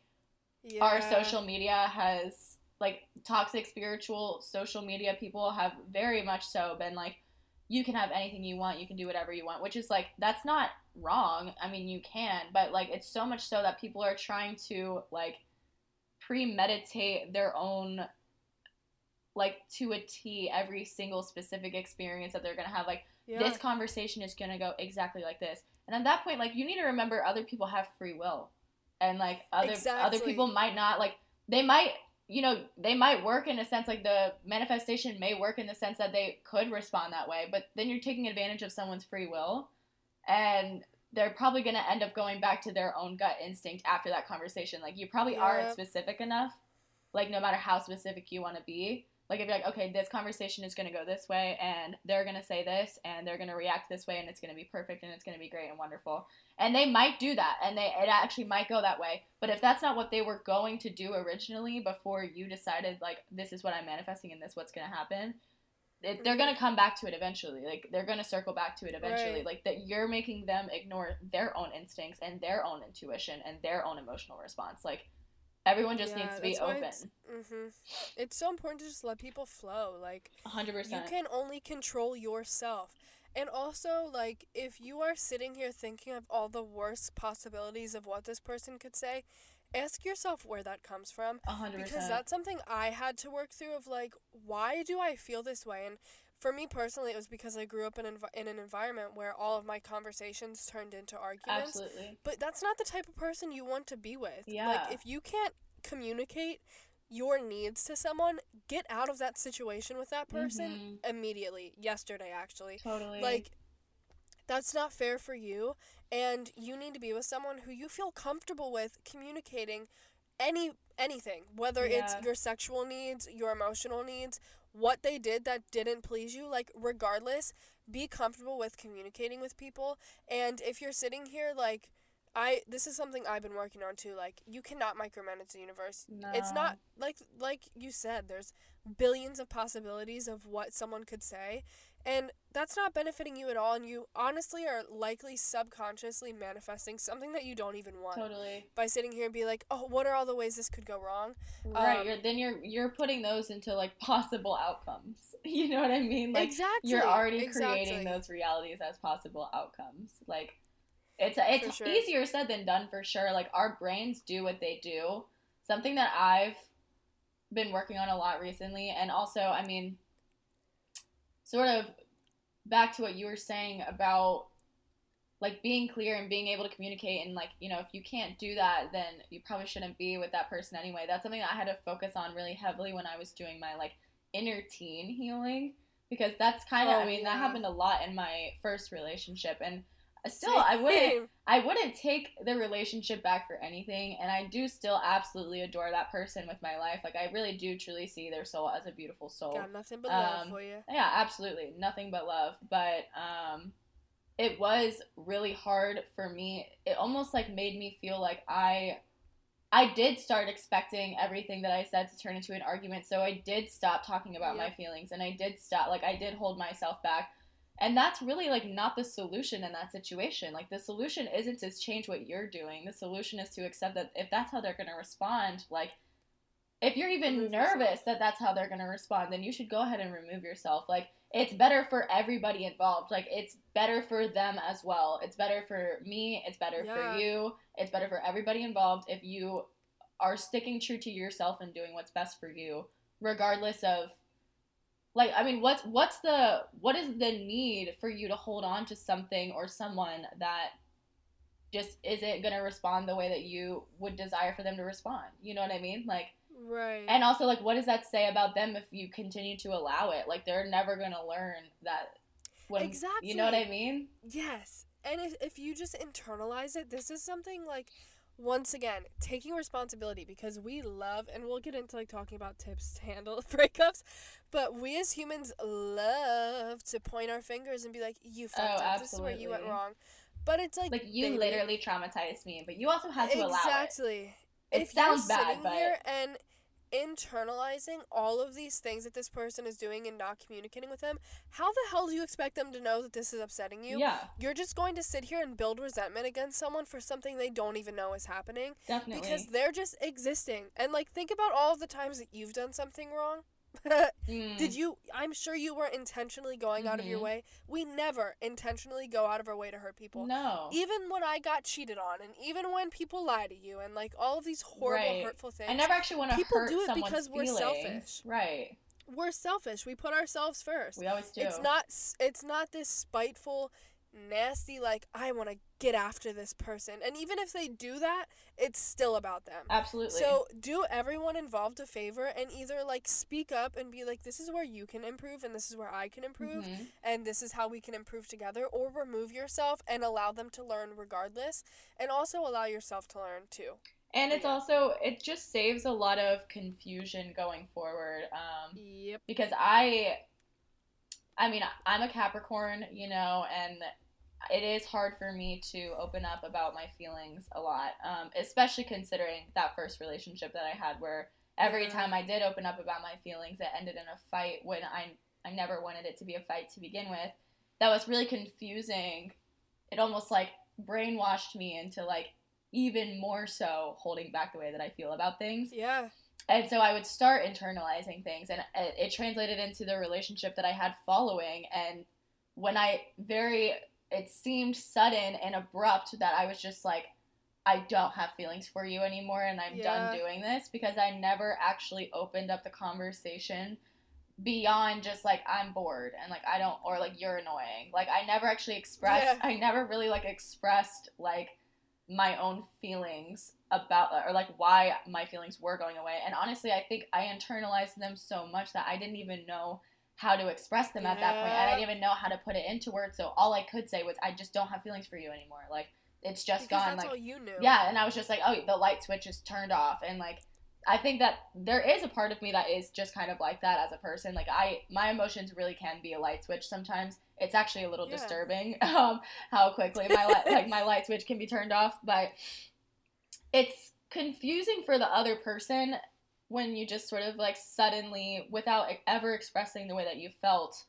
Speaker 1: Yeah.
Speaker 2: our social media has like toxic spiritual social media people have very much so been like you can have anything you want you can do whatever you want which is like that's not wrong i mean you can but like it's so much so that people are trying to like premeditate their own like to a t every single specific experience that they're gonna have like
Speaker 1: yeah.
Speaker 2: this conversation is to go exactly like this and at that point like you need to remember other people have free will and like other other people might not like they might you know they might work in a sense like the manifestation may work in the sense that they could respond that way but then you're taking advantage of someone's free will and they're probably going to end up going back to their own gut instinct after that conversation. Like you probably aren't specific enough like no matter how specific you want to be like if you're like okay this conversation is going to go this way and they're going to say this and they're going to react this way and it's going to be perfect and it's going to be great and wonderful. And they might do that and they it actually might go that way. But if that's not what they were going to do originally before you decided like this is what i'm manifesting and this what's going to happen it, they're mm-hmm. going to come back to it eventually. Like they're going to circle back to it eventually.
Speaker 1: Right.
Speaker 2: like that you're making them ignore their own instincts and their own intuition and their own emotional response. Like everyone just
Speaker 1: Yeah,
Speaker 2: needs to be open
Speaker 1: it's- hmm It's so important to just let people flow. Like
Speaker 2: 100%
Speaker 1: you can only control yourself. And also, like, if you are sitting here thinking of all the worst possibilities of what this person could say, ask yourself where that comes from.
Speaker 2: 100%
Speaker 1: Because that's something I had to work through of, like, why do I feel this way? And for me personally, it was because I grew up in, env- in an environment where all of my conversations turned into arguments.
Speaker 2: absolutely
Speaker 1: But that's not the type of person you want to be with.
Speaker 2: Yeah.
Speaker 1: Like if you can't communicate your needs to someone, get out of that situation with that person
Speaker 2: Mhm.
Speaker 1: immediately. Yesterday actually.
Speaker 2: totally
Speaker 1: Like that's not fair for you and you need to be with someone who you feel comfortable with communicating any anything, whether it's your sexual needs, your emotional needs, what they did that didn't please you, like regardless, be comfortable with communicating with people. And if you're sitting here like I this is something I've been working on too. Like you cannot micromanage the universe.
Speaker 2: No.
Speaker 1: It's not like like you said. There's billions of possibilities of what someone could say, and that's not benefiting you at all. And you honestly are likely subconsciously manifesting something that you don't even want
Speaker 2: totally
Speaker 1: by sitting here and be like, oh, what are all the ways this could go wrong?
Speaker 2: right.
Speaker 1: Um,
Speaker 2: you're, then you're you're putting those into like possible outcomes. You know what I mean? Like
Speaker 1: exactly.
Speaker 2: you're already
Speaker 1: exactly.
Speaker 2: creating those realities as possible outcomes. Like it's it's
Speaker 1: sure.
Speaker 2: easier said than done for sure. Like our brains do what they do. Something that I've been working on a lot recently, and also, I mean, sort of back to what you were saying about like being clear and being able to communicate and like you know if you can't do that then you probably shouldn't be with that person anyway that's something that i had to focus on really heavily when i was doing my like inner teen healing because that's kind of
Speaker 1: Oh,
Speaker 2: i mean that happened a lot in my first relationship and still i wouldn't I wouldn't take the relationship back for anything, and I do still absolutely adore that person with my life. Like I really do truly see their soul as a beautiful soul.
Speaker 1: Got nothing but love
Speaker 2: Um,
Speaker 1: for you.
Speaker 2: Yeah, absolutely, nothing but love. But um, it was really hard for me. It almost like made me feel like I, I did start expecting everything that I said to turn into an argument. So I did stop talking about my feelings, and I did stop. Like I did hold myself back. And that's really like not the solution in that situation. Like the solution isn't to change what you're doing. The solution is to accept that if that's how they're going to respond, like if you're even nervous that that's how they're going to respond, then you should go ahead and remove yourself. Like it's better for everybody involved. Like it's better for them as well. It's better for me, it's better
Speaker 1: Yeah.
Speaker 2: for you, it's better for everybody involved if you are sticking true to yourself and doing what's best for you, regardless of like I mean what's what's the what is the need for you to hold on to something or someone that just isn't going to respond the way that you would desire for them to respond. You know what I mean? Like
Speaker 1: Right.
Speaker 2: and also, like, what does that say about them if you continue to allow it? Like, they're never gonna learn that. When, You know what I mean?
Speaker 1: Yes. And if, if you just internalize it, this is something like, once again, taking responsibility because we love, and we'll get into like talking about tips to handle breakups, but we as humans love to point our fingers and be like, you oh, fucked
Speaker 2: Oh,
Speaker 1: up. This is where you went wrong. But it's like,
Speaker 2: Like, you
Speaker 1: baby,
Speaker 2: literally traumatized me, but you also had to allow it.
Speaker 1: exactly.
Speaker 2: It
Speaker 1: if
Speaker 2: sounds bad,
Speaker 1: sitting
Speaker 2: but
Speaker 1: here and internalizing all of these things that this person is doing and not communicating with them, how the hell do you expect them to know that this is upsetting you?
Speaker 2: yeah,
Speaker 1: You're just going to sit here and build resentment against someone for something they don't even know is happening
Speaker 2: definitely.
Speaker 1: because they're just existing. And like think about all of the times that you've done something wrong.
Speaker 2: Mm,
Speaker 1: Did you I'm sure you weren't intentionally going out of your
Speaker 2: Mhm.
Speaker 1: way. We never intentionally go out of our way to hurt people.
Speaker 2: no,
Speaker 1: Even when I got cheated on and even when people lie to you and like all of these horrible
Speaker 2: Right.
Speaker 1: hurtful things.
Speaker 2: I never actually want to hurt.
Speaker 1: people do it because we're selfish.
Speaker 2: Right?
Speaker 1: we're selfish. We put ourselves first.
Speaker 2: We always do.
Speaker 1: It's not it's not this spiteful nasty like I want to get after this person. And even if they do that, it's still about them.
Speaker 2: absolutely.
Speaker 1: So, do everyone involved a favor and either like speak up and be like this is where you can improve and this is where I can improve
Speaker 2: Mhm.
Speaker 1: and this is how we can improve together or remove yourself and allow them to learn regardless and also allow yourself to learn too.
Speaker 2: And it's
Speaker 1: Yeah.
Speaker 2: also it just saves a lot of confusion going forward. Um,
Speaker 1: Yep.
Speaker 2: because I I mean, I'm a Capricorn, you know, and it is hard for me to open up about my feelings a lot, um, especially considering that first relationship that I had where every time I did open up about my feelings, it ended in a fight when I, I never wanted it to be a fight to begin with. That was really confusing. It almost like brainwashed me into like even more so holding back the way that I feel about things.
Speaker 1: Yeah.
Speaker 2: And so I would start internalizing things, and it, it translated into the relationship that I had following. And when I very, it seemed sudden and abrupt that I was just like, I don't have feelings for you anymore, and I'm done doing this because I never actually opened up the conversation beyond just like I'm bored and like I don't or like you're annoying. Like I never actually expressed
Speaker 1: Yeah.
Speaker 2: I never really like expressed like my own feelings about or like why my feelings were going away. And honestly, I think I internalized them so much that I didn't even know how to express them at that point. And I didn't even know how to put it into words. So all I could say was I just don't have feelings for you anymore. Like it's just
Speaker 1: because
Speaker 2: gone
Speaker 1: that's
Speaker 2: like
Speaker 1: all you knew.
Speaker 2: yeah, and I was just like, oh, the light switch is turned off, and like I think that there is a part of me that is just kind of like that as a person. Like I, my emotions really can be a light switch sometimes. It's actually a little
Speaker 1: Yeah.
Speaker 2: disturbing um, how quickly my li- like my light switch can be turned off, but it's confusing for the other person when you just sort of like suddenly, without ever expressing the way that you felt,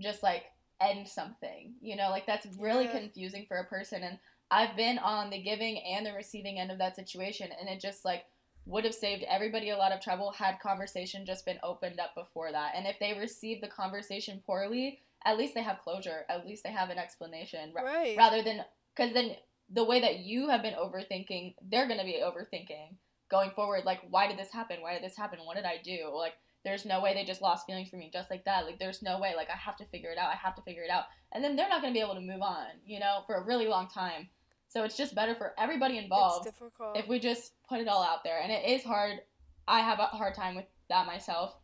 Speaker 2: just like end something. You know, like that's really
Speaker 1: Yeah.
Speaker 2: confusing for a person. And I've been on the giving and the receiving end of that situation, and it just like would have saved everybody a lot of trouble had conversation just been opened up before that. And if they receive the conversation poorly, at least they have closure. At least they have an explanation
Speaker 1: Right.
Speaker 2: rather than because then the way that you have been overthinking, they're gonna be overthinking going forward. Like, why did this happen? Why did this happen? What did I do? Like, there's no way they just lost feelings for me just like that. Like, there's no way. Like, I have to figure it out. I have to figure it out. And then they're not gonna be able to move on, you know, for a really long time. So it's just better for everybody involved
Speaker 1: It's difficult.
Speaker 2: if we just put it all out there and it is hard i have a hard time with that myself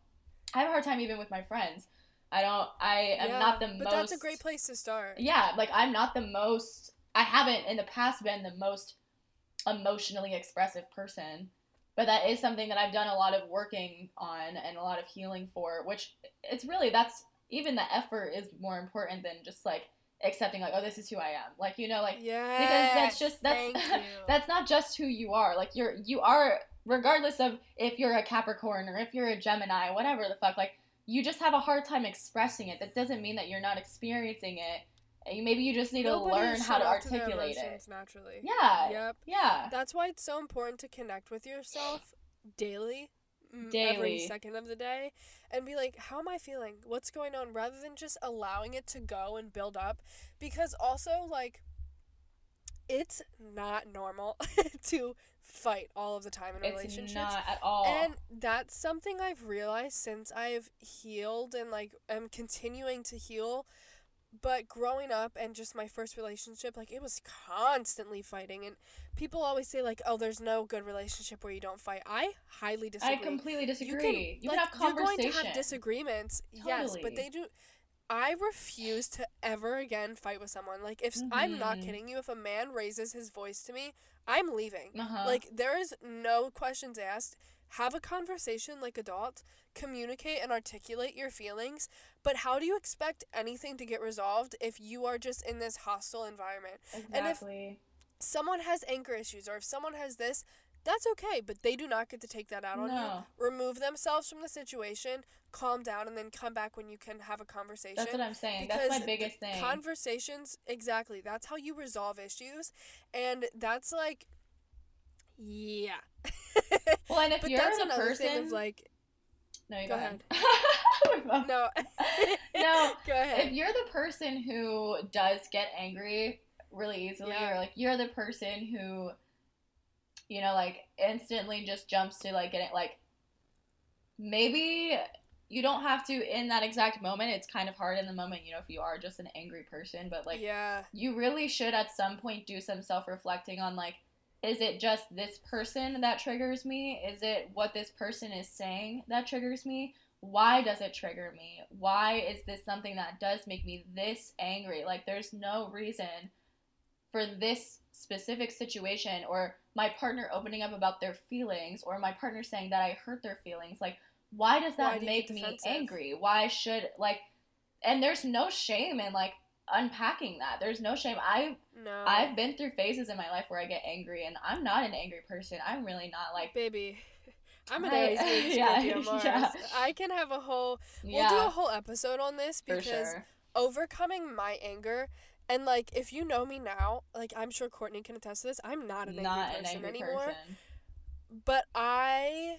Speaker 2: i have a hard time even with my friends i don't i am
Speaker 1: Yeah,
Speaker 2: not the most but
Speaker 1: that's a great place to start.
Speaker 2: yeah like i'm not the most i haven't in the past been the most emotionally expressive person but that is something that i've done a lot of working on and a lot of healing for which it's really that's even the effort is more important than just like accepting like oh this is who i am like you know like
Speaker 1: Yeah.
Speaker 2: because that's just that's that's not just who you are. Like you're you are regardless of if you're a Capricorn or if you're a Gemini, whatever the fuck. Like you just have a hard time expressing it. That doesn't mean that you're not experiencing it. Maybe you just need
Speaker 1: Nobody
Speaker 2: to learn how to
Speaker 1: shut off their
Speaker 2: articulate it.
Speaker 1: emotions naturally.
Speaker 2: Yeah.
Speaker 1: Yep.
Speaker 2: Yeah.
Speaker 1: That's why it's so important to connect with yourself daily,
Speaker 2: Daily.
Speaker 1: every second of the day, and be like, how am I feeling? What's going on? Rather than just allowing it to go and build up. Because also, like, it's not normal to fight all of the time in
Speaker 2: It's
Speaker 1: relationships.
Speaker 2: not at all.
Speaker 1: And that's something I've realized since I've healed and like am continuing to heal. But growing up and just my first relationship, like it was constantly fighting. And people always say, like, oh, there's no good relationship where you don't fight. I highly disagree.
Speaker 2: I completely disagree. You
Speaker 1: like,
Speaker 2: can, have
Speaker 1: You're going to have disagreements, yes, but they do. I refuse to ever again fight with someone. Like, if I'm not
Speaker 2: Mhm.
Speaker 1: kidding you, if a man raises his voice to me, I'm leaving.
Speaker 2: uh-huh.
Speaker 1: Like there is no questions asked. Have a conversation like adults. Communicate and articulate your feelings. But how do you expect anything to get resolved if you are just in this hostile environment? and if-
Speaker 2: exactly.
Speaker 1: Someone has anger issues or if someone has this, that's okay, but they do not get to take that out on you.
Speaker 2: no.
Speaker 1: Remove themselves from the situation, calm down and then come back when you can have a conversation.
Speaker 2: That's what I'm saying. That's my biggest thing.
Speaker 1: Conversations, exactly. That's how you resolve issues. And that's like, yeah.
Speaker 2: well, and if
Speaker 1: but
Speaker 2: you're
Speaker 1: that's
Speaker 2: the
Speaker 1: another
Speaker 2: person,
Speaker 1: thing of like,
Speaker 2: no, you
Speaker 1: go
Speaker 2: go,
Speaker 1: ahead.
Speaker 2: ahead.
Speaker 1: no.
Speaker 2: No,
Speaker 1: Go ahead.
Speaker 2: if you're the person who does get angry really easily
Speaker 1: Yeah.
Speaker 2: or like you're the person who you know like instantly just jumps to like getting like maybe you don't have to in that exact moment it's kind of hard in the moment you know if you are just an angry person but like
Speaker 1: yeah.
Speaker 2: you really should at some point do some self-reflecting on like is it just this person that triggers me? Is it what this person is saying that triggers me? Why does it trigger me? Why is this something that does make me this angry? Like there's no reason for this specific situation or my partner opening up about their feelings or my partner saying that i hurt their feelings. Like why does that
Speaker 1: you
Speaker 2: make me angry? Why should like and there's no shame in like unpacking that there's no shame i
Speaker 1: No.
Speaker 2: I've been through phases in my life where I get angry, and I'm not an angry person. I'm really not like.
Speaker 1: Baby. I'm an Aries
Speaker 2: yeah, yeah.
Speaker 1: I can have a whole. We'll
Speaker 2: Yeah,
Speaker 1: do a whole episode on this because
Speaker 2: sure.
Speaker 1: overcoming my anger and like if you know me now, like I'm sure Courtney can attest to this. I'm not an
Speaker 2: Not
Speaker 1: angry
Speaker 2: an
Speaker 1: person
Speaker 2: angry
Speaker 1: anymore.
Speaker 2: person.
Speaker 1: But I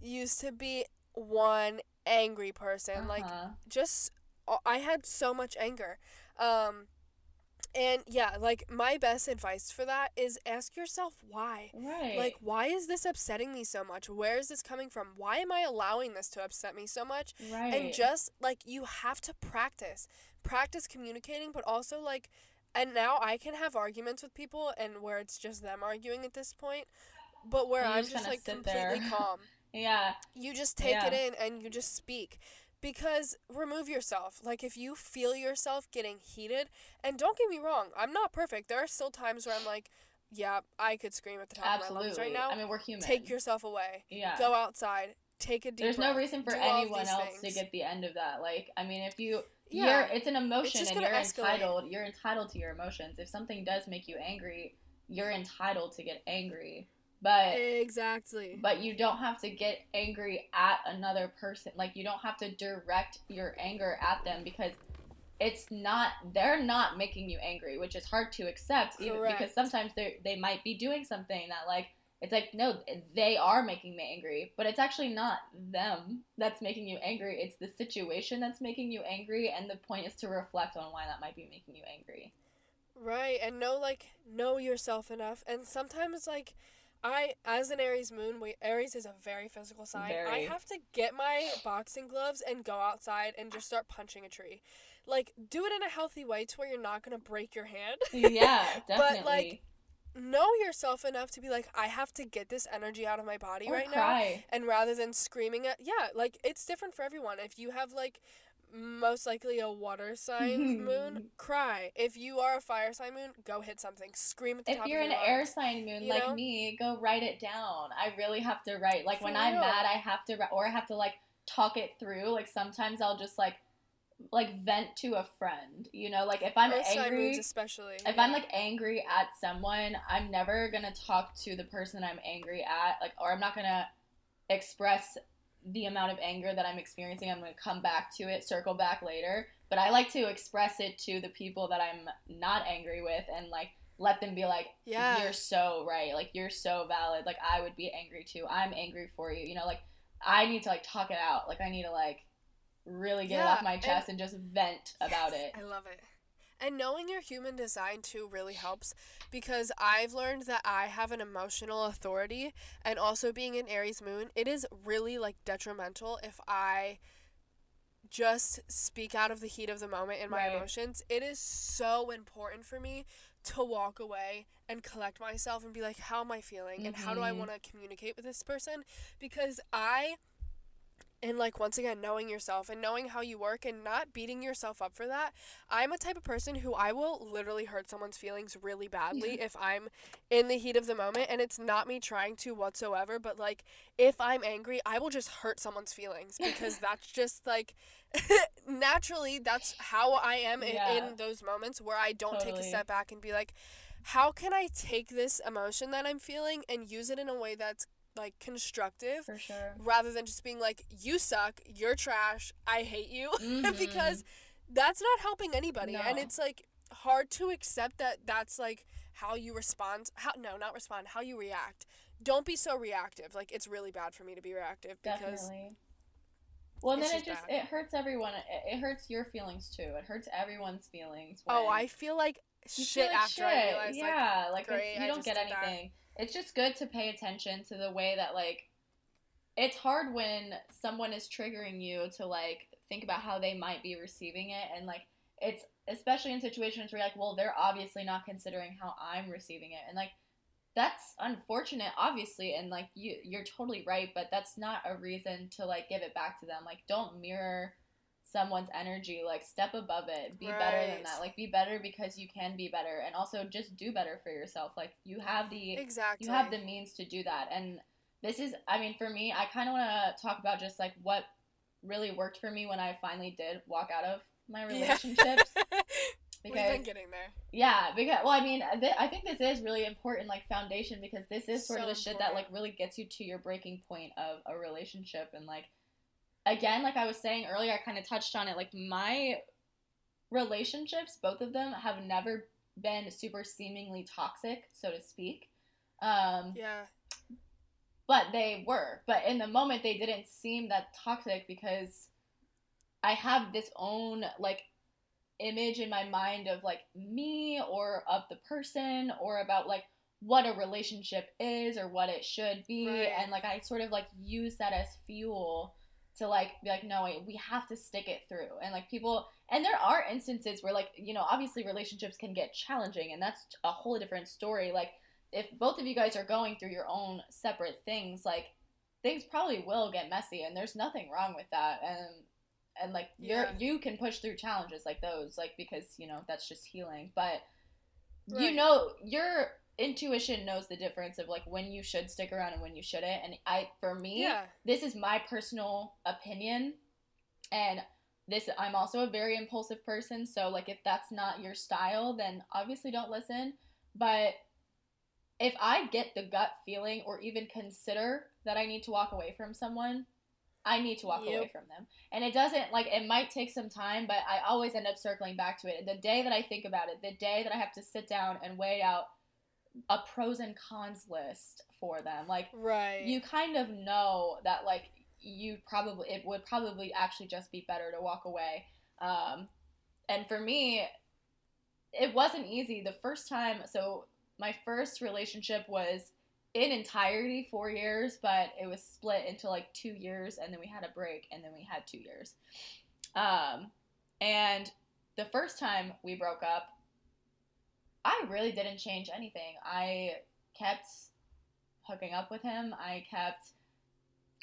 Speaker 1: used to be one angry person. Like
Speaker 2: Uh-huh.
Speaker 1: just uh, I had so much anger. Um and yeah, like my best advice for that is ask yourself why.
Speaker 2: right.
Speaker 1: Like why is this upsetting me so much? Where is this coming from? Why am I allowing this to upset me so much?
Speaker 2: right.
Speaker 1: And just like you have to practice. Practice communicating, but also like and now I can have arguments with people and where it's just them arguing at this point, but where I'm
Speaker 2: just
Speaker 1: just like completely
Speaker 2: there.
Speaker 1: calm.
Speaker 2: yeah,
Speaker 1: You just take it in and you just speak. Because remove yourself. Like if you feel yourself getting heated, and don't get me wrong, I'm not perfect. There are still times where I'm like, yeah, I could scream at the top of my lungs right now.
Speaker 2: I mean, we're human.
Speaker 1: Take yourself away.
Speaker 2: yeah.
Speaker 1: Go outside. Take a deep
Speaker 2: There's no reason for anyone else to get the end of that. Like, I mean, if you
Speaker 1: Yeah.
Speaker 2: you're it's an emotion
Speaker 1: just
Speaker 2: and you're
Speaker 1: escalate.
Speaker 2: entitled you're entitled to your emotions if something does make you angry you're entitled to get angry but
Speaker 1: Exactly.
Speaker 2: but you don't have to get angry at another person like you don't have to direct your anger at them because it's not they're not making you angry which is hard to accept even because sometimes they they might be doing something that like it's like no they are making me angry but it's actually not them that's making you angry it's the situation that's making you angry and the point is to reflect on why that might be making you angry
Speaker 1: Right, and know like know yourself enough. And sometimes like I as an Aries moon, we Aries is a very physical sign. I have to get my boxing gloves and go outside and just start punching a tree. Like do it in a healthy way to where you're not going to break your hand.
Speaker 2: yeah definitely
Speaker 1: But, like, know yourself enough to be like I have to get this energy out of my body
Speaker 2: or
Speaker 1: right now. And rather than screaming at yeah, like it's different for everyone. If you have like most likely a water sign moon, cry. If you are a fire sign moon, go hit something. Scream at the
Speaker 2: if
Speaker 1: top
Speaker 2: you're
Speaker 1: of
Speaker 2: an air sign moon
Speaker 1: you
Speaker 2: like
Speaker 1: know?
Speaker 2: me go write it down i really have to write like when
Speaker 1: For
Speaker 2: i'm mad i have to or i have to like talk it through like sometimes i'll just like like vent to a friend you know like if i'm
Speaker 1: sign
Speaker 2: angry
Speaker 1: moons especially.
Speaker 2: if
Speaker 1: yeah.
Speaker 2: i'm like angry at someone i'm never gonna talk to the person i'm angry at like or i'm not gonna express the amount of anger that i'm experiencing i'm gonna come back to it circle back later. But i like to express it to the people that i'm not angry with and like let them be like
Speaker 1: Yeah.
Speaker 2: you're so right. Like you're so valid. Like i would be angry too. I'm angry for you. You know like i need to like talk it out. Like i need to like really get it off my chest and, just vent about it.
Speaker 1: I love it. And knowing your human design too really helps because I've learned that I have an emotional authority and also being an Aries moon, it is really like detrimental if I just speak out of the heat of the moment in my
Speaker 2: Right.
Speaker 1: emotions. It is so important for me to walk away and collect myself and be like, how am I feeling? And how do I
Speaker 2: Mhm.
Speaker 1: want to communicate with this person? Because I and like once again knowing yourself and knowing how you work and not beating yourself up for that i'm a type of person who i will literally hurt someone's feelings really badly if i'm in the heat of the moment and it's not me trying to whatsoever but like if i'm angry i will just hurt someone's feelings because that's just like naturally that's how i am in,
Speaker 2: Yeah.
Speaker 1: in those moments where i don't take a step back and be like how can i take this emotion that i'm feeling and use it in a way that's like constructive
Speaker 2: for sure
Speaker 1: rather than just being like you suck you're trash i hate you
Speaker 2: Mhm.
Speaker 1: because that's not helping anybody and it's like hard to accept that that's like how you respond how no not respond how you react don't be so reactive like it's really bad for me to be reactive because
Speaker 2: Definitely. Well, and then it
Speaker 1: just
Speaker 2: just
Speaker 1: bad.
Speaker 2: it hurts everyone. It, it hurts your feelings too. It hurts everyone's feelings.
Speaker 1: oh i feel like shit
Speaker 2: feel like
Speaker 1: after i realize like
Speaker 2: yeah, like,
Speaker 1: great,
Speaker 2: you don't get
Speaker 1: anything that.
Speaker 2: It's just good to pay attention to the way that like it's hard when someone is triggering you to like think about how they might be receiving it. And like it's especially in situations where like well they're obviously not considering how i'm receiving it. And like that's unfortunate obviously. And like you you're totally right. But that's not a reason to like give it back to them. Like don't mirror someone's energy like step above it. Be better than that. Like be better because you can be better. And also just do better for yourself. Like you have the
Speaker 1: exactly
Speaker 2: you have the means to do that. And this is i mean for me i kind of want to talk about just like what really worked for me when i finally did walk out of my
Speaker 1: Yeah.
Speaker 2: relationships.
Speaker 1: We've
Speaker 2: because
Speaker 1: been getting there.
Speaker 2: Yeah because well i mean th- i think this is really important like foundation because this is sort of
Speaker 1: So
Speaker 2: the shit that like really gets you to your breaking point of a relationship and like again like i was saying earlier i kind of touched on it like my relationships both of them have never been super seemingly toxic so to speak. Um
Speaker 1: yeah.
Speaker 2: but they were. But in the moment they didn't seem that toxic because i have this own like image in my mind of like me or of the person or about like what a relationship is or what it should be.
Speaker 1: Right.
Speaker 2: and like i sort of like use that as fuel to like be like no wait we have to stick it through. And like people and there are instances where like you know obviously relationships can get challenging and that's a whole different story. Like if both of you guys are going through your own separate things like things probably will get messy and there's nothing wrong with that. And and like you're you can push through challenges like those like because you know that's just healing. But you know you're intuition knows the difference of like when you should stick around and when you shouldn't. And I, for me,
Speaker 1: Yeah.
Speaker 2: this is my personal opinion, and this I'm also a very impulsive person. So like if that's not your style, then obviously don't listen. But if I get the gut feeling or even consider that I need to walk away from someone, I need to walk
Speaker 1: Yep.
Speaker 2: away from them. And it doesn't like it might take some time, but I always end up circling back to it. The day that I think about it, the day that I have to sit down and weigh out a pros and cons list for them, like
Speaker 1: Right.
Speaker 2: you kind of know that like you probably it would probably actually just be better to walk away. Um, and for me it wasn't easy. The first time so my first relationship was in entirety four years but it was split into like two years and then we had a break and then we had two years. Um, and the first time we broke up i really didn't change anything i kept hooking up with him. I kept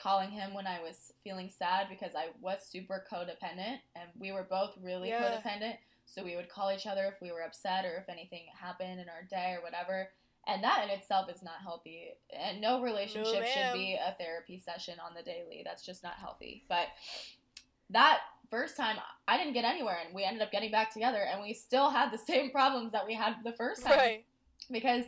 Speaker 2: calling him when I was feeling sad because I was super codependent and we were both really
Speaker 1: Yeah.
Speaker 2: codependent. So we would call each other if we were upset or if anything happened in our day or whatever. And that in itself is not healthy. And no relationship should be a therapy session on the daily. That's just not healthy. But that first time I didn't get anywhere and we ended up getting back together and we still had the same problems that we had the first time
Speaker 1: Right.
Speaker 2: because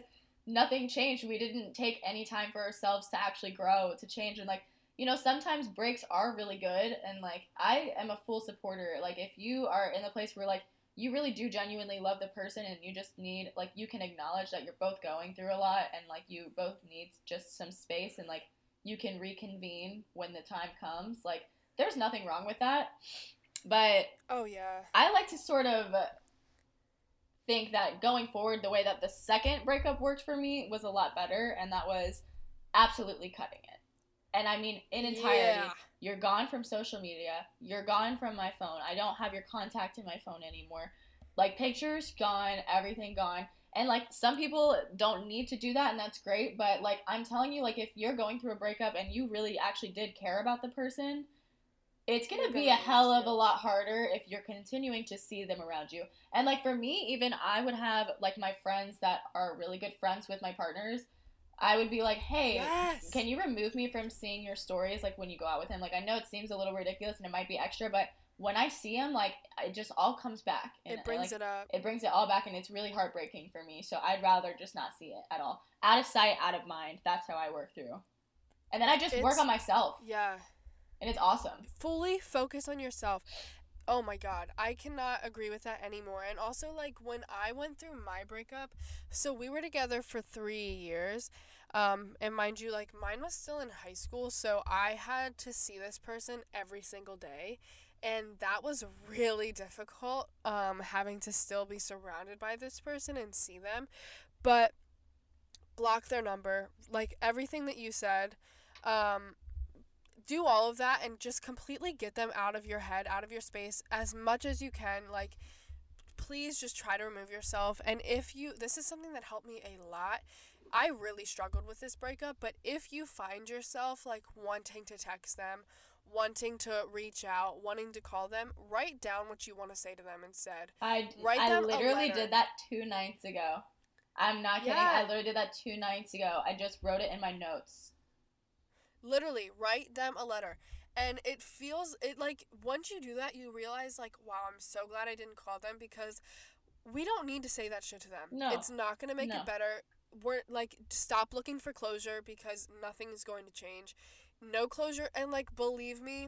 Speaker 2: nothing changed. We didn't take any time for ourselves to actually grow, to change. And like, you know, sometimes breaks are really good. And like, I am a full supporter. Like, if you are in the place where like you really do genuinely love the person and you just need, like, you can acknowledge that you're both going through a lot and like you both need just some space and like you can reconvene when the time comes. Like, there's nothing wrong with that. But
Speaker 1: Oh yeah.
Speaker 2: I like to sort of think that going forward, the way that the second breakup worked for me was a lot better, and that was absolutely cutting it. And I mean, in entirety,
Speaker 1: Yeah.
Speaker 2: you're gone from social media, you're gone from my phone. I don't have your contact in my phone anymore. Like, pictures gone, everything gone. And like, some people don't need to do that, and that's great, but like, I'm telling you, like, if you're going through a breakup and you really actually did care about the person, it's gonna be a hell of a lot harder if you're continuing to see them around you. And like for me, even I would have like my friends that are really good friends with my partners. I would be like, hey,
Speaker 1: Yes.
Speaker 2: can you remove me from seeing your stories like when you go out with him? Like I know it seems a little ridiculous and it might be extra, but when I see him, like it just all comes back. And,
Speaker 1: It uh, brings
Speaker 2: like,
Speaker 1: it up.
Speaker 2: it brings it all back and it's really heartbreaking for me. So I'd rather just not see it at all. Out of sight, out of mind. That's how I work through. And then I just work on myself.
Speaker 1: Yeah.
Speaker 2: And it's awesome.
Speaker 1: fully focus on yourself. Oh my god, I cannot agree with that anymore. And also, like, when I went through my breakup, so we were together for three years. Um, and mind you, like, mine was still in high school, so I had to see this person every single day. And that was really difficult, um, having to still be surrounded by this person and see them. But block their number, like everything that you said. Um, do all of that and just completely get them out of your head, out of your space as much as you can. Like, please just try to remove yourself. And if you, this is something that helped me a lot. I really struggled with this breakup, but if you find yourself like wanting to text them, wanting to reach out, wanting to call them, write down what you want to say to them instead.
Speaker 2: I,
Speaker 1: Write
Speaker 2: I literally did that two nights ago. I'm not kidding.
Speaker 1: Yeah.
Speaker 2: I literally did that two nights ago. I just wrote it in my notes.
Speaker 1: Literally, write them a letter. And it feels it like once you do that, you realize like, wow, I'm so glad I didn't call them because we don't need to say that shit to them.
Speaker 2: No.
Speaker 1: It's not gonna make
Speaker 2: No.
Speaker 1: it better. We're like stop looking for closure because nothing is going to change. No closure and like believe me,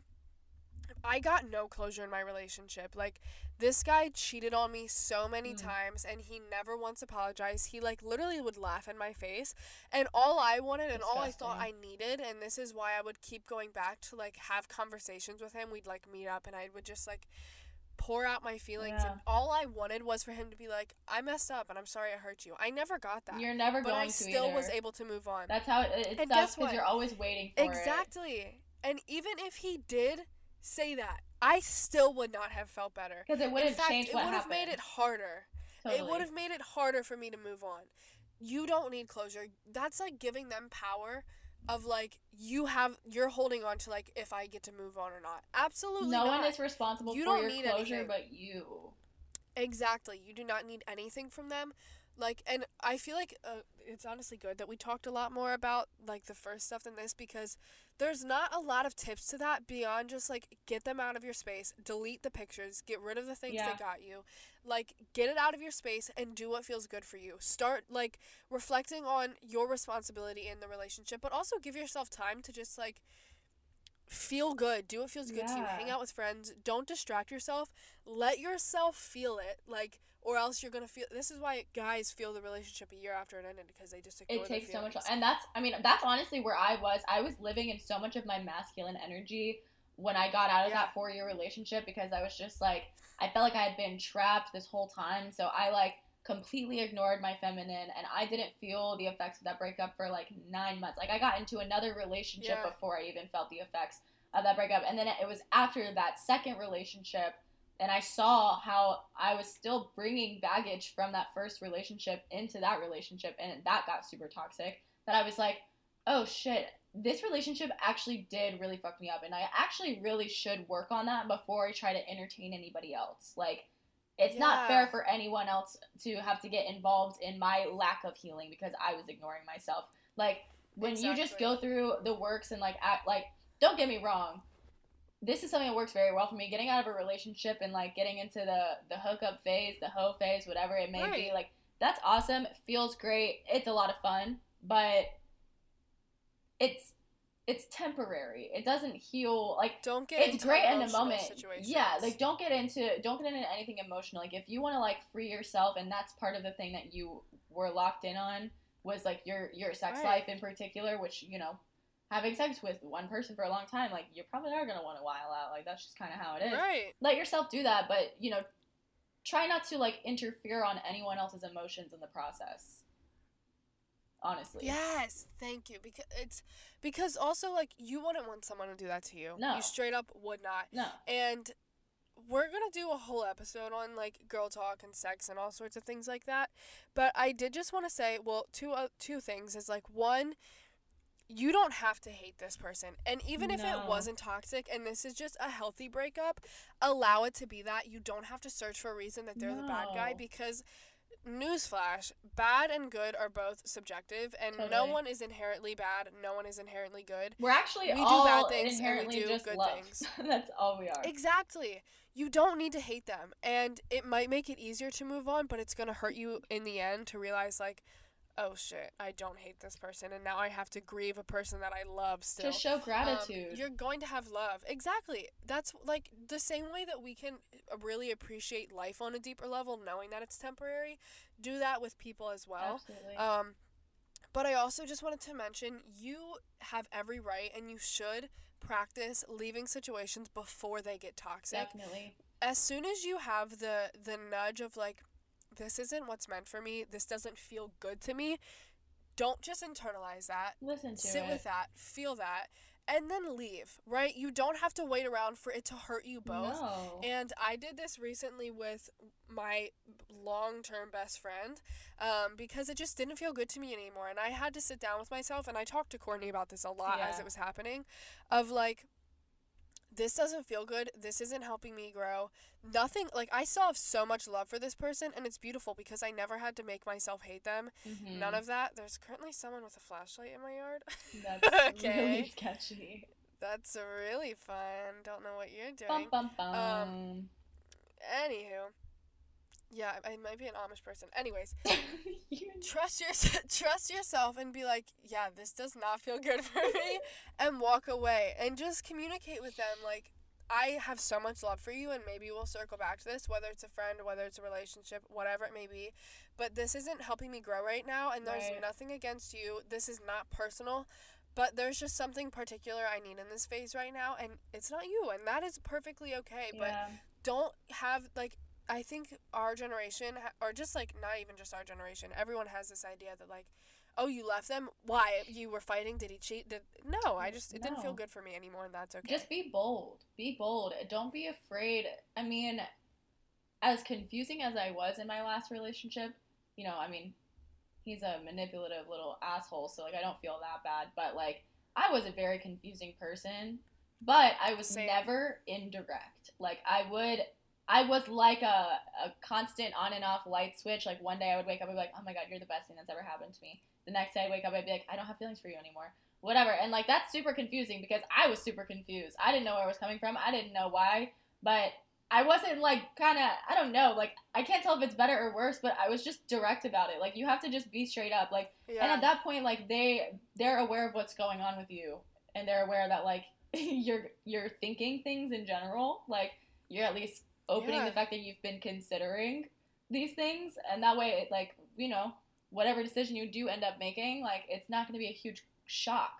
Speaker 1: I got no closure in my relationship. Like this guy cheated on me so many
Speaker 2: Mm.
Speaker 1: times and he never once apologized. He like literally would laugh in my face. And all I wanted and all I thought I needed and this is why I would keep going back to like have conversations with him. We'd like meet up and I would just like pour out my feelings
Speaker 2: Yeah.
Speaker 1: and all I wanted was for him to be like, I messed up and I'm sorry I hurt you. I never got that.
Speaker 2: You're never
Speaker 1: but
Speaker 2: going
Speaker 1: I
Speaker 2: to
Speaker 1: still
Speaker 2: either.
Speaker 1: was able to move on.
Speaker 2: That's how it, it
Speaker 1: And
Speaker 2: sucks because you're always waiting for it.
Speaker 1: Exactly. And even if he did say that, I still would not have felt better.
Speaker 2: Because it would
Speaker 1: In
Speaker 2: have
Speaker 1: fact,
Speaker 2: changed
Speaker 1: it would have made it harder.
Speaker 2: Totally.
Speaker 1: It would have made it harder for me to move on. You don't need closure. That's like giving them power of like you have you're holding on to like if I get to move on or not. Absolutely
Speaker 2: no
Speaker 1: not.
Speaker 2: one is responsible
Speaker 1: You
Speaker 2: for
Speaker 1: don't
Speaker 2: your
Speaker 1: need
Speaker 2: closure
Speaker 1: anything.
Speaker 2: but you.
Speaker 1: Exactly. You do not need anything from them. like and i feel like uh, it's honestly good that we talked a lot more about like the first stuff than this because there's not a lot of tips to that beyond just like get them out of your space delete the pictures get rid of the things
Speaker 2: Yeah.
Speaker 1: that got you like get it out of your space and do what feels good for you start like reflecting on your responsibility in the relationship but also give yourself time to just like feel good do what feels good to you hang out with friends don't distract yourself let yourself feel it like or else you're gonna feel this is why guys feel the relationship a year after it ended because they just ignore
Speaker 2: it takes so much and that's i mean that's honestly where i was i was living in so much of my masculine energy when i got out of
Speaker 1: Yeah.
Speaker 2: that four year relationship because i was just like i felt like i had been trapped this whole time so i like completely ignored my feminine and i didn't feel the effects of that breakup for like nine months like i got into another relationship
Speaker 1: Yeah.
Speaker 2: before i even felt the effects of that breakup and then it was after that second relationship and I saw how I was still bringing baggage from that first relationship into that relationship, and that got super toxic. That I was like, oh shit, this relationship actually did really fuck me up, and I actually really should work on that before I try to entertain anybody else. Like, it's not fair for anyone else to have to get involved in my lack of healing because I was ignoring myself. Like, when you just go through the works and like act like, don't get me wrong, this is something that works very well for me. Getting out of a relationship and like getting into the the hookup phase, the hoe phase, whatever it may be, like that's awesome. It feels great. It's a lot of fun, but it's it's temporary. It doesn't heal like
Speaker 1: don't get
Speaker 2: it's
Speaker 1: into
Speaker 2: great in the moment.
Speaker 1: situations.
Speaker 2: Yeah, like don't get into don't get into anything emotional. Like if you want to like free yourself, and that's part of the thing that you were locked in on was like your your sex
Speaker 1: Right.
Speaker 2: life in particular, which you know having sex with one person for a long time, like you probably are gonna want to while out. Like that's just kind of how it is.
Speaker 1: right
Speaker 2: Let yourself do that, but you know, try not to like interfere on anyone else's emotions in the process. Honestly.
Speaker 1: Yes, thank you. Because it's because also like you wouldn't want someone to do that to you.
Speaker 2: No.
Speaker 1: You straight up would not.
Speaker 2: No.
Speaker 1: And we're gonna do a whole episode on like girl talk and sex and all sorts of things like that. But I did just want to say, well, two uh, two things is like one, you don't have to hate this person, and even if it wasn't toxic and this is just a healthy breakup, allow it to be that. You don't have to search for a reason that they're the bad guy because. Newsflash: Bad and good are both subjective, and no one is inherently bad. No one is inherently good.
Speaker 2: We're actually
Speaker 1: We do bad things and we do good
Speaker 2: love.
Speaker 1: things.
Speaker 2: That's all we are.
Speaker 1: Exactly. You don't need to hate them. And it might make it easier to move on, but it's going to hurt you in the end to realize, like, oh shit, I don't hate this person. And now I have to grieve a person that I love still.
Speaker 2: to show
Speaker 1: Um,
Speaker 2: gratitude.
Speaker 1: you're going to have love. Exactly. That's like the same way that we can uh, really appreciate life on a deeper level, knowing that it's temporary. Do that with people as well.
Speaker 2: Absolutely.
Speaker 1: Um, but I also just wanted to mention you have every right and you should practice leaving situations before they get toxic.
Speaker 2: Definitely.
Speaker 1: As soon as you have the the nudge of like this isn't what's meant for me, this doesn't feel good to me, don't just internalize that.
Speaker 2: Listen to
Speaker 1: Sit
Speaker 2: it.
Speaker 1: with that, feel that, and then leave, right? You don't have to wait around for it to hurt you both.
Speaker 2: No.
Speaker 1: And I did this recently with my long term best friend um, because it just didn't feel good to me anymore. And I had to sit down with myself, and I talked to Courtney about this a lot as it was happening of like, this doesn't feel good. This isn't helping me grow. Nothing, like, I still have so much love for this person, and it's beautiful because I never had to make myself hate them.
Speaker 2: Mhm.
Speaker 1: None of that. There's currently someone with a flashlight in my yard.
Speaker 2: That's
Speaker 1: Okay.
Speaker 2: really sketchy.
Speaker 1: That's really fun. Don't know what you're
Speaker 2: Bum
Speaker 1: doing.
Speaker 2: bum bum.
Speaker 1: Um, Anywho, yeah, I I might be an Amish person. Anyways, trust your trust yourself and be like, yeah, this does not feel good for me, and walk away and just communicate with them like. I have so much love for you, and maybe we'll circle back to this, whether it's a friend, whether it's a relationship, whatever it may be. But this isn't helping me grow right now, and there's
Speaker 2: Right.
Speaker 1: nothing against you. This is not personal, but there's just something particular I need in this phase right now, and it's not you, and that is perfectly okay. But don't have like I think our generation or just like not even just our generation everyone has this idea that like oh you left them why you were fighting did he cheat did no I just it didn't feel good for me anymore and that's okay
Speaker 2: Just be bold. Be bold. Don't be afraid. I mean, as confusing as I was in my last relationship, you know, I mean, he's a manipulative little asshole, so like I don't feel that bad, but like I was a very confusing person, but I was
Speaker 1: Same.
Speaker 2: never indirect. Like I would I was like a, a constant on and off light switch. Like one day I would wake up and be like, oh my god, you're the best thing that's ever happened to me. The next day I'd wake up, I'd be like, I don't have feelings for you anymore. Whatever. And like that's super confusing because I was super confused. I didn't know where I was coming from. I didn't know why. But I wasn't like kind of, I don't know, like I can't tell if it's better or worse, but I was just direct about it. Like you have to just be straight up. Like,
Speaker 1: Yeah.
Speaker 2: and at that point, like they, they're aware of what's going on with you and they're aware that like you're, you're thinking things in general. Like you're at least opening
Speaker 1: Yeah.
Speaker 2: the fact that you've been considering these things and that way it, like you know whatever decision you do end up making like it's not going to be a huge shock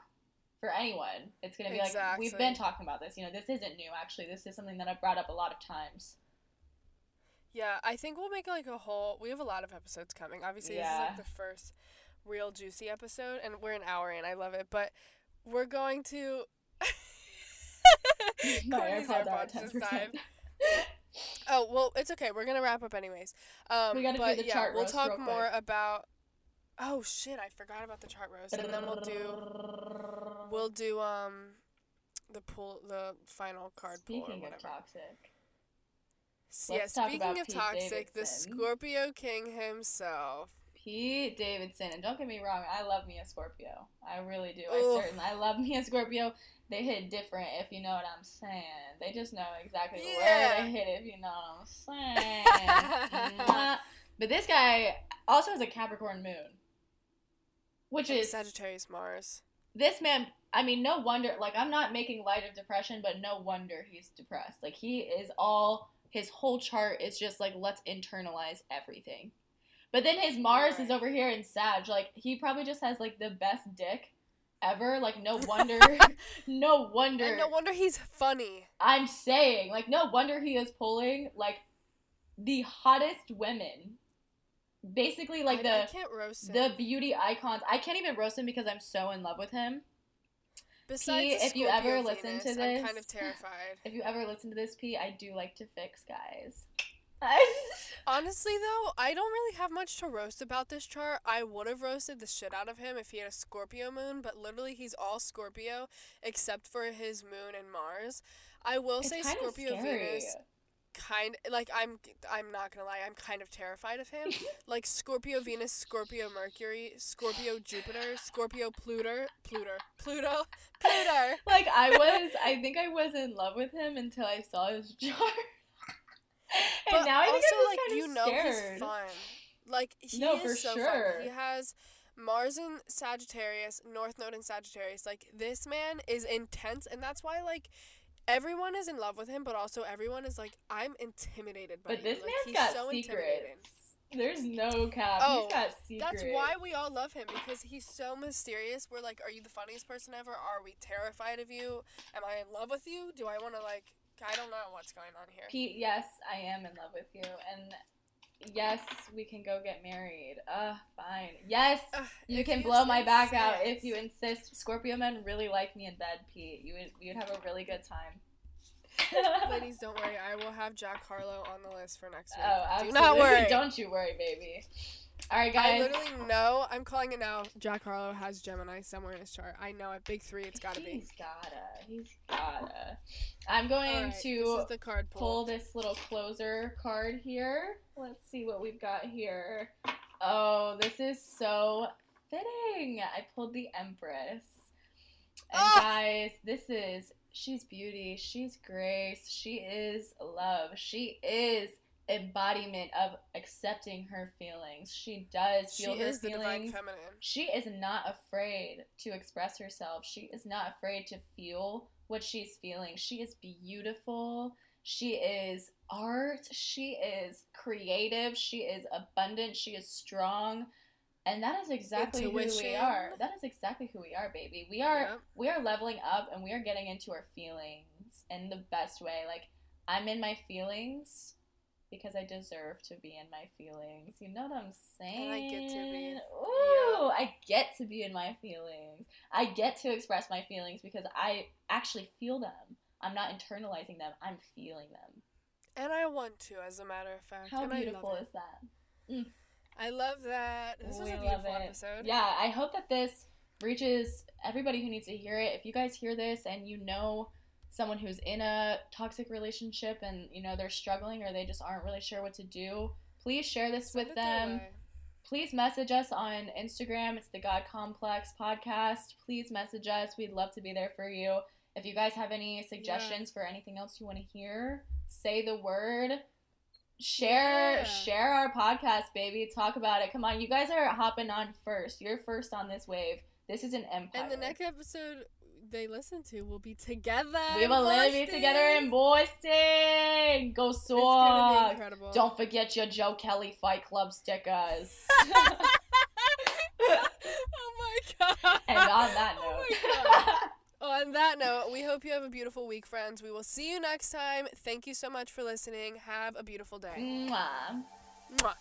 Speaker 2: for anyone it's going to be like we've been talking about this you know this isn't new actually this is something that i've brought up a lot of times
Speaker 1: Yeah, I think we'll make like a whole. We have a lot of episodes coming. Obviously, this is like the first real juicy episode, and we're an hour in. I love it, but we're going to.
Speaker 2: My AirPods are
Speaker 1: AirPods just
Speaker 2: 10%.
Speaker 1: Oh well, it's okay. We're gonna wrap up anyways. Um,
Speaker 2: We gotta do
Speaker 1: but
Speaker 2: the
Speaker 1: yeah,
Speaker 2: chart
Speaker 1: we'll talk more
Speaker 2: quick.
Speaker 1: about. Oh shit! I forgot about the chart roast, and then we'll do we'll do um the pool the final card pull or
Speaker 2: speaking of toxic let's
Speaker 1: yeah, speaking of
Speaker 2: Pete
Speaker 1: toxic, the Scorpio King himself.
Speaker 2: Pete Davidson, and don't get me wrong, I love me a Scorpio. I really do. I certainly, I love me a Scorpio. They hit different, if you know what I'm saying. They just know exactly
Speaker 1: Yeah.
Speaker 2: where they hit, if you know what I'm saying. But this guy also has a Capricorn moon, which
Speaker 1: And
Speaker 2: is
Speaker 1: Sagittarius Mars.
Speaker 2: this man. I mean, no wonder. Like, I'm not making light of depression, but no wonder he's depressed. Like, he is all. His whole chart is just like, let's internalize everything. But then his Mars is over here in Sag. Like, he probably just has like the best dick ever. Like, no wonder. no wonder.
Speaker 1: And no wonder he's funny.
Speaker 2: I'm saying, like, no wonder he is pulling like the hottest women. Basically, like
Speaker 1: I,
Speaker 2: the
Speaker 1: I can't roast him.
Speaker 2: the beauty icons. I can't even roast him because I'm so in love with him.
Speaker 1: Besides,
Speaker 2: P, if you ever listen to
Speaker 1: this, I'm kind of terrified.
Speaker 2: If you ever listen to this, P, I do like to fix guys.
Speaker 1: Honestly, though, I don't really have much to roast about this chart. I would have roasted the shit out of him if he had a Scorpio moon, but literally he's all Scorpio except for his moon and Mars. I will
Speaker 2: it's
Speaker 1: say Scorpio
Speaker 2: scary.
Speaker 1: Venus kind like I'm I'm not going to lie, I'm kind of terrified of him. like Scorpio Venus, Scorpio Mercury, Scorpio Jupiter, Scorpio Pluto, Pluto, Pluto, Pluto.
Speaker 2: like I was, I think I was in love with him until I saw his chart. And
Speaker 1: But
Speaker 2: now I think
Speaker 1: also, like you know,
Speaker 2: scared.
Speaker 1: he's fun. Like he
Speaker 2: No,
Speaker 1: is so
Speaker 2: sure.
Speaker 1: fun. He has Mars in Sagittarius, North Node in Sagittarius. Like this man is intense, and that's why like everyone is in love with him, but also everyone is like I'm intimidated by
Speaker 2: But
Speaker 1: you.
Speaker 2: this
Speaker 1: like,
Speaker 2: man's
Speaker 1: he's
Speaker 2: got
Speaker 1: so
Speaker 2: secrets.
Speaker 1: intimidating.
Speaker 2: There's no cap.
Speaker 1: Oh,
Speaker 2: he's got secrets.
Speaker 1: That's why we all love him because he's so mysterious. We're like, are you the funniest person ever? Are we terrified of you? Am I in love with you? Do I want to like? I don't know what's going on here.
Speaker 2: Pete, yes, I am in love with you, and yes, we can go get married. Uh, fine. Yes,
Speaker 1: Ugh,
Speaker 2: you can
Speaker 1: you
Speaker 2: blow my back out if you insist. Scorpio men really like me in bed, Pete. You would you'd have a really good time.
Speaker 1: Ladies, don't worry. I will have Jack Harlow on the list for next week.
Speaker 2: Oh, absolutely.
Speaker 1: Do not worry.
Speaker 2: Don't you worry, baby. All right, guys.
Speaker 1: I literally know. I'm calling it now. Jack Harlow has Gemini somewhere in his chart. I know it. Big three. It's gotta be.
Speaker 2: He's gotta. He's gotta. I'm going
Speaker 1: Alright, this
Speaker 2: to
Speaker 1: is the card
Speaker 2: pull
Speaker 1: pull.
Speaker 2: this little closer card here. Let's see what we've got here. Oh, this is so fitting. I pulled the Empress. And
Speaker 1: Ah!
Speaker 2: guys, this is she's beauty, she's grace, she is love. She is embodiment of accepting her feelings. She does
Speaker 1: She
Speaker 2: feel her
Speaker 1: is the
Speaker 2: feelings. She is not afraid to express herself. She is not afraid to feel what she's feeling. She is beautiful. She is art. She is creative. She is abundant. She is strong. And that is exactly who we are. That is exactly who we are, baby. We are we are leveling up and we are getting into our feelings in the best way. Like I'm in my feelings because I deserve to be in my feelings. You know what I'm saying?
Speaker 1: And I get to be.
Speaker 2: Ooh, I get to be in my feelings. I get to express my feelings because I actually feel them. I'm not internalizing them. I'm feeling them.
Speaker 1: And I want to, as a matter of fact.
Speaker 2: How
Speaker 1: and
Speaker 2: beautiful is that? Mm.
Speaker 1: I love that. This was
Speaker 2: We
Speaker 1: a beautiful episode.
Speaker 2: Yeah, I hope that this reaches everybody who needs to hear it. If you guys hear this and you know someone who's in a toxic relationship and you know they're struggling or they just aren't really sure what to do, please share this
Speaker 1: Send
Speaker 2: with them. Please message us on Instagram. It's the God Complex podcast. Please message us. We'd love to be there for you. If you guys have any suggestions for anything else you want to hear, say the word. Share
Speaker 1: Yeah.
Speaker 2: share our podcast, baby. Talk about it. Come on, you guys are hopping on first. You're first on this wave. This is an empire.
Speaker 1: And the next episode they listen to will be together.
Speaker 2: we will literally be together in Boston. Go
Speaker 1: It's gonna be
Speaker 2: Sox.
Speaker 1: incredible.
Speaker 2: Don't forget your Joe Kelly Fight Club stickers.
Speaker 1: oh my god.
Speaker 2: and on that
Speaker 1: Oh
Speaker 2: note.
Speaker 1: my God. On that note, we hope you have a beautiful week, friends. We will see you next time. Thank you so much for listening. Have a beautiful day.
Speaker 2: Mwah.
Speaker 1: Mwah.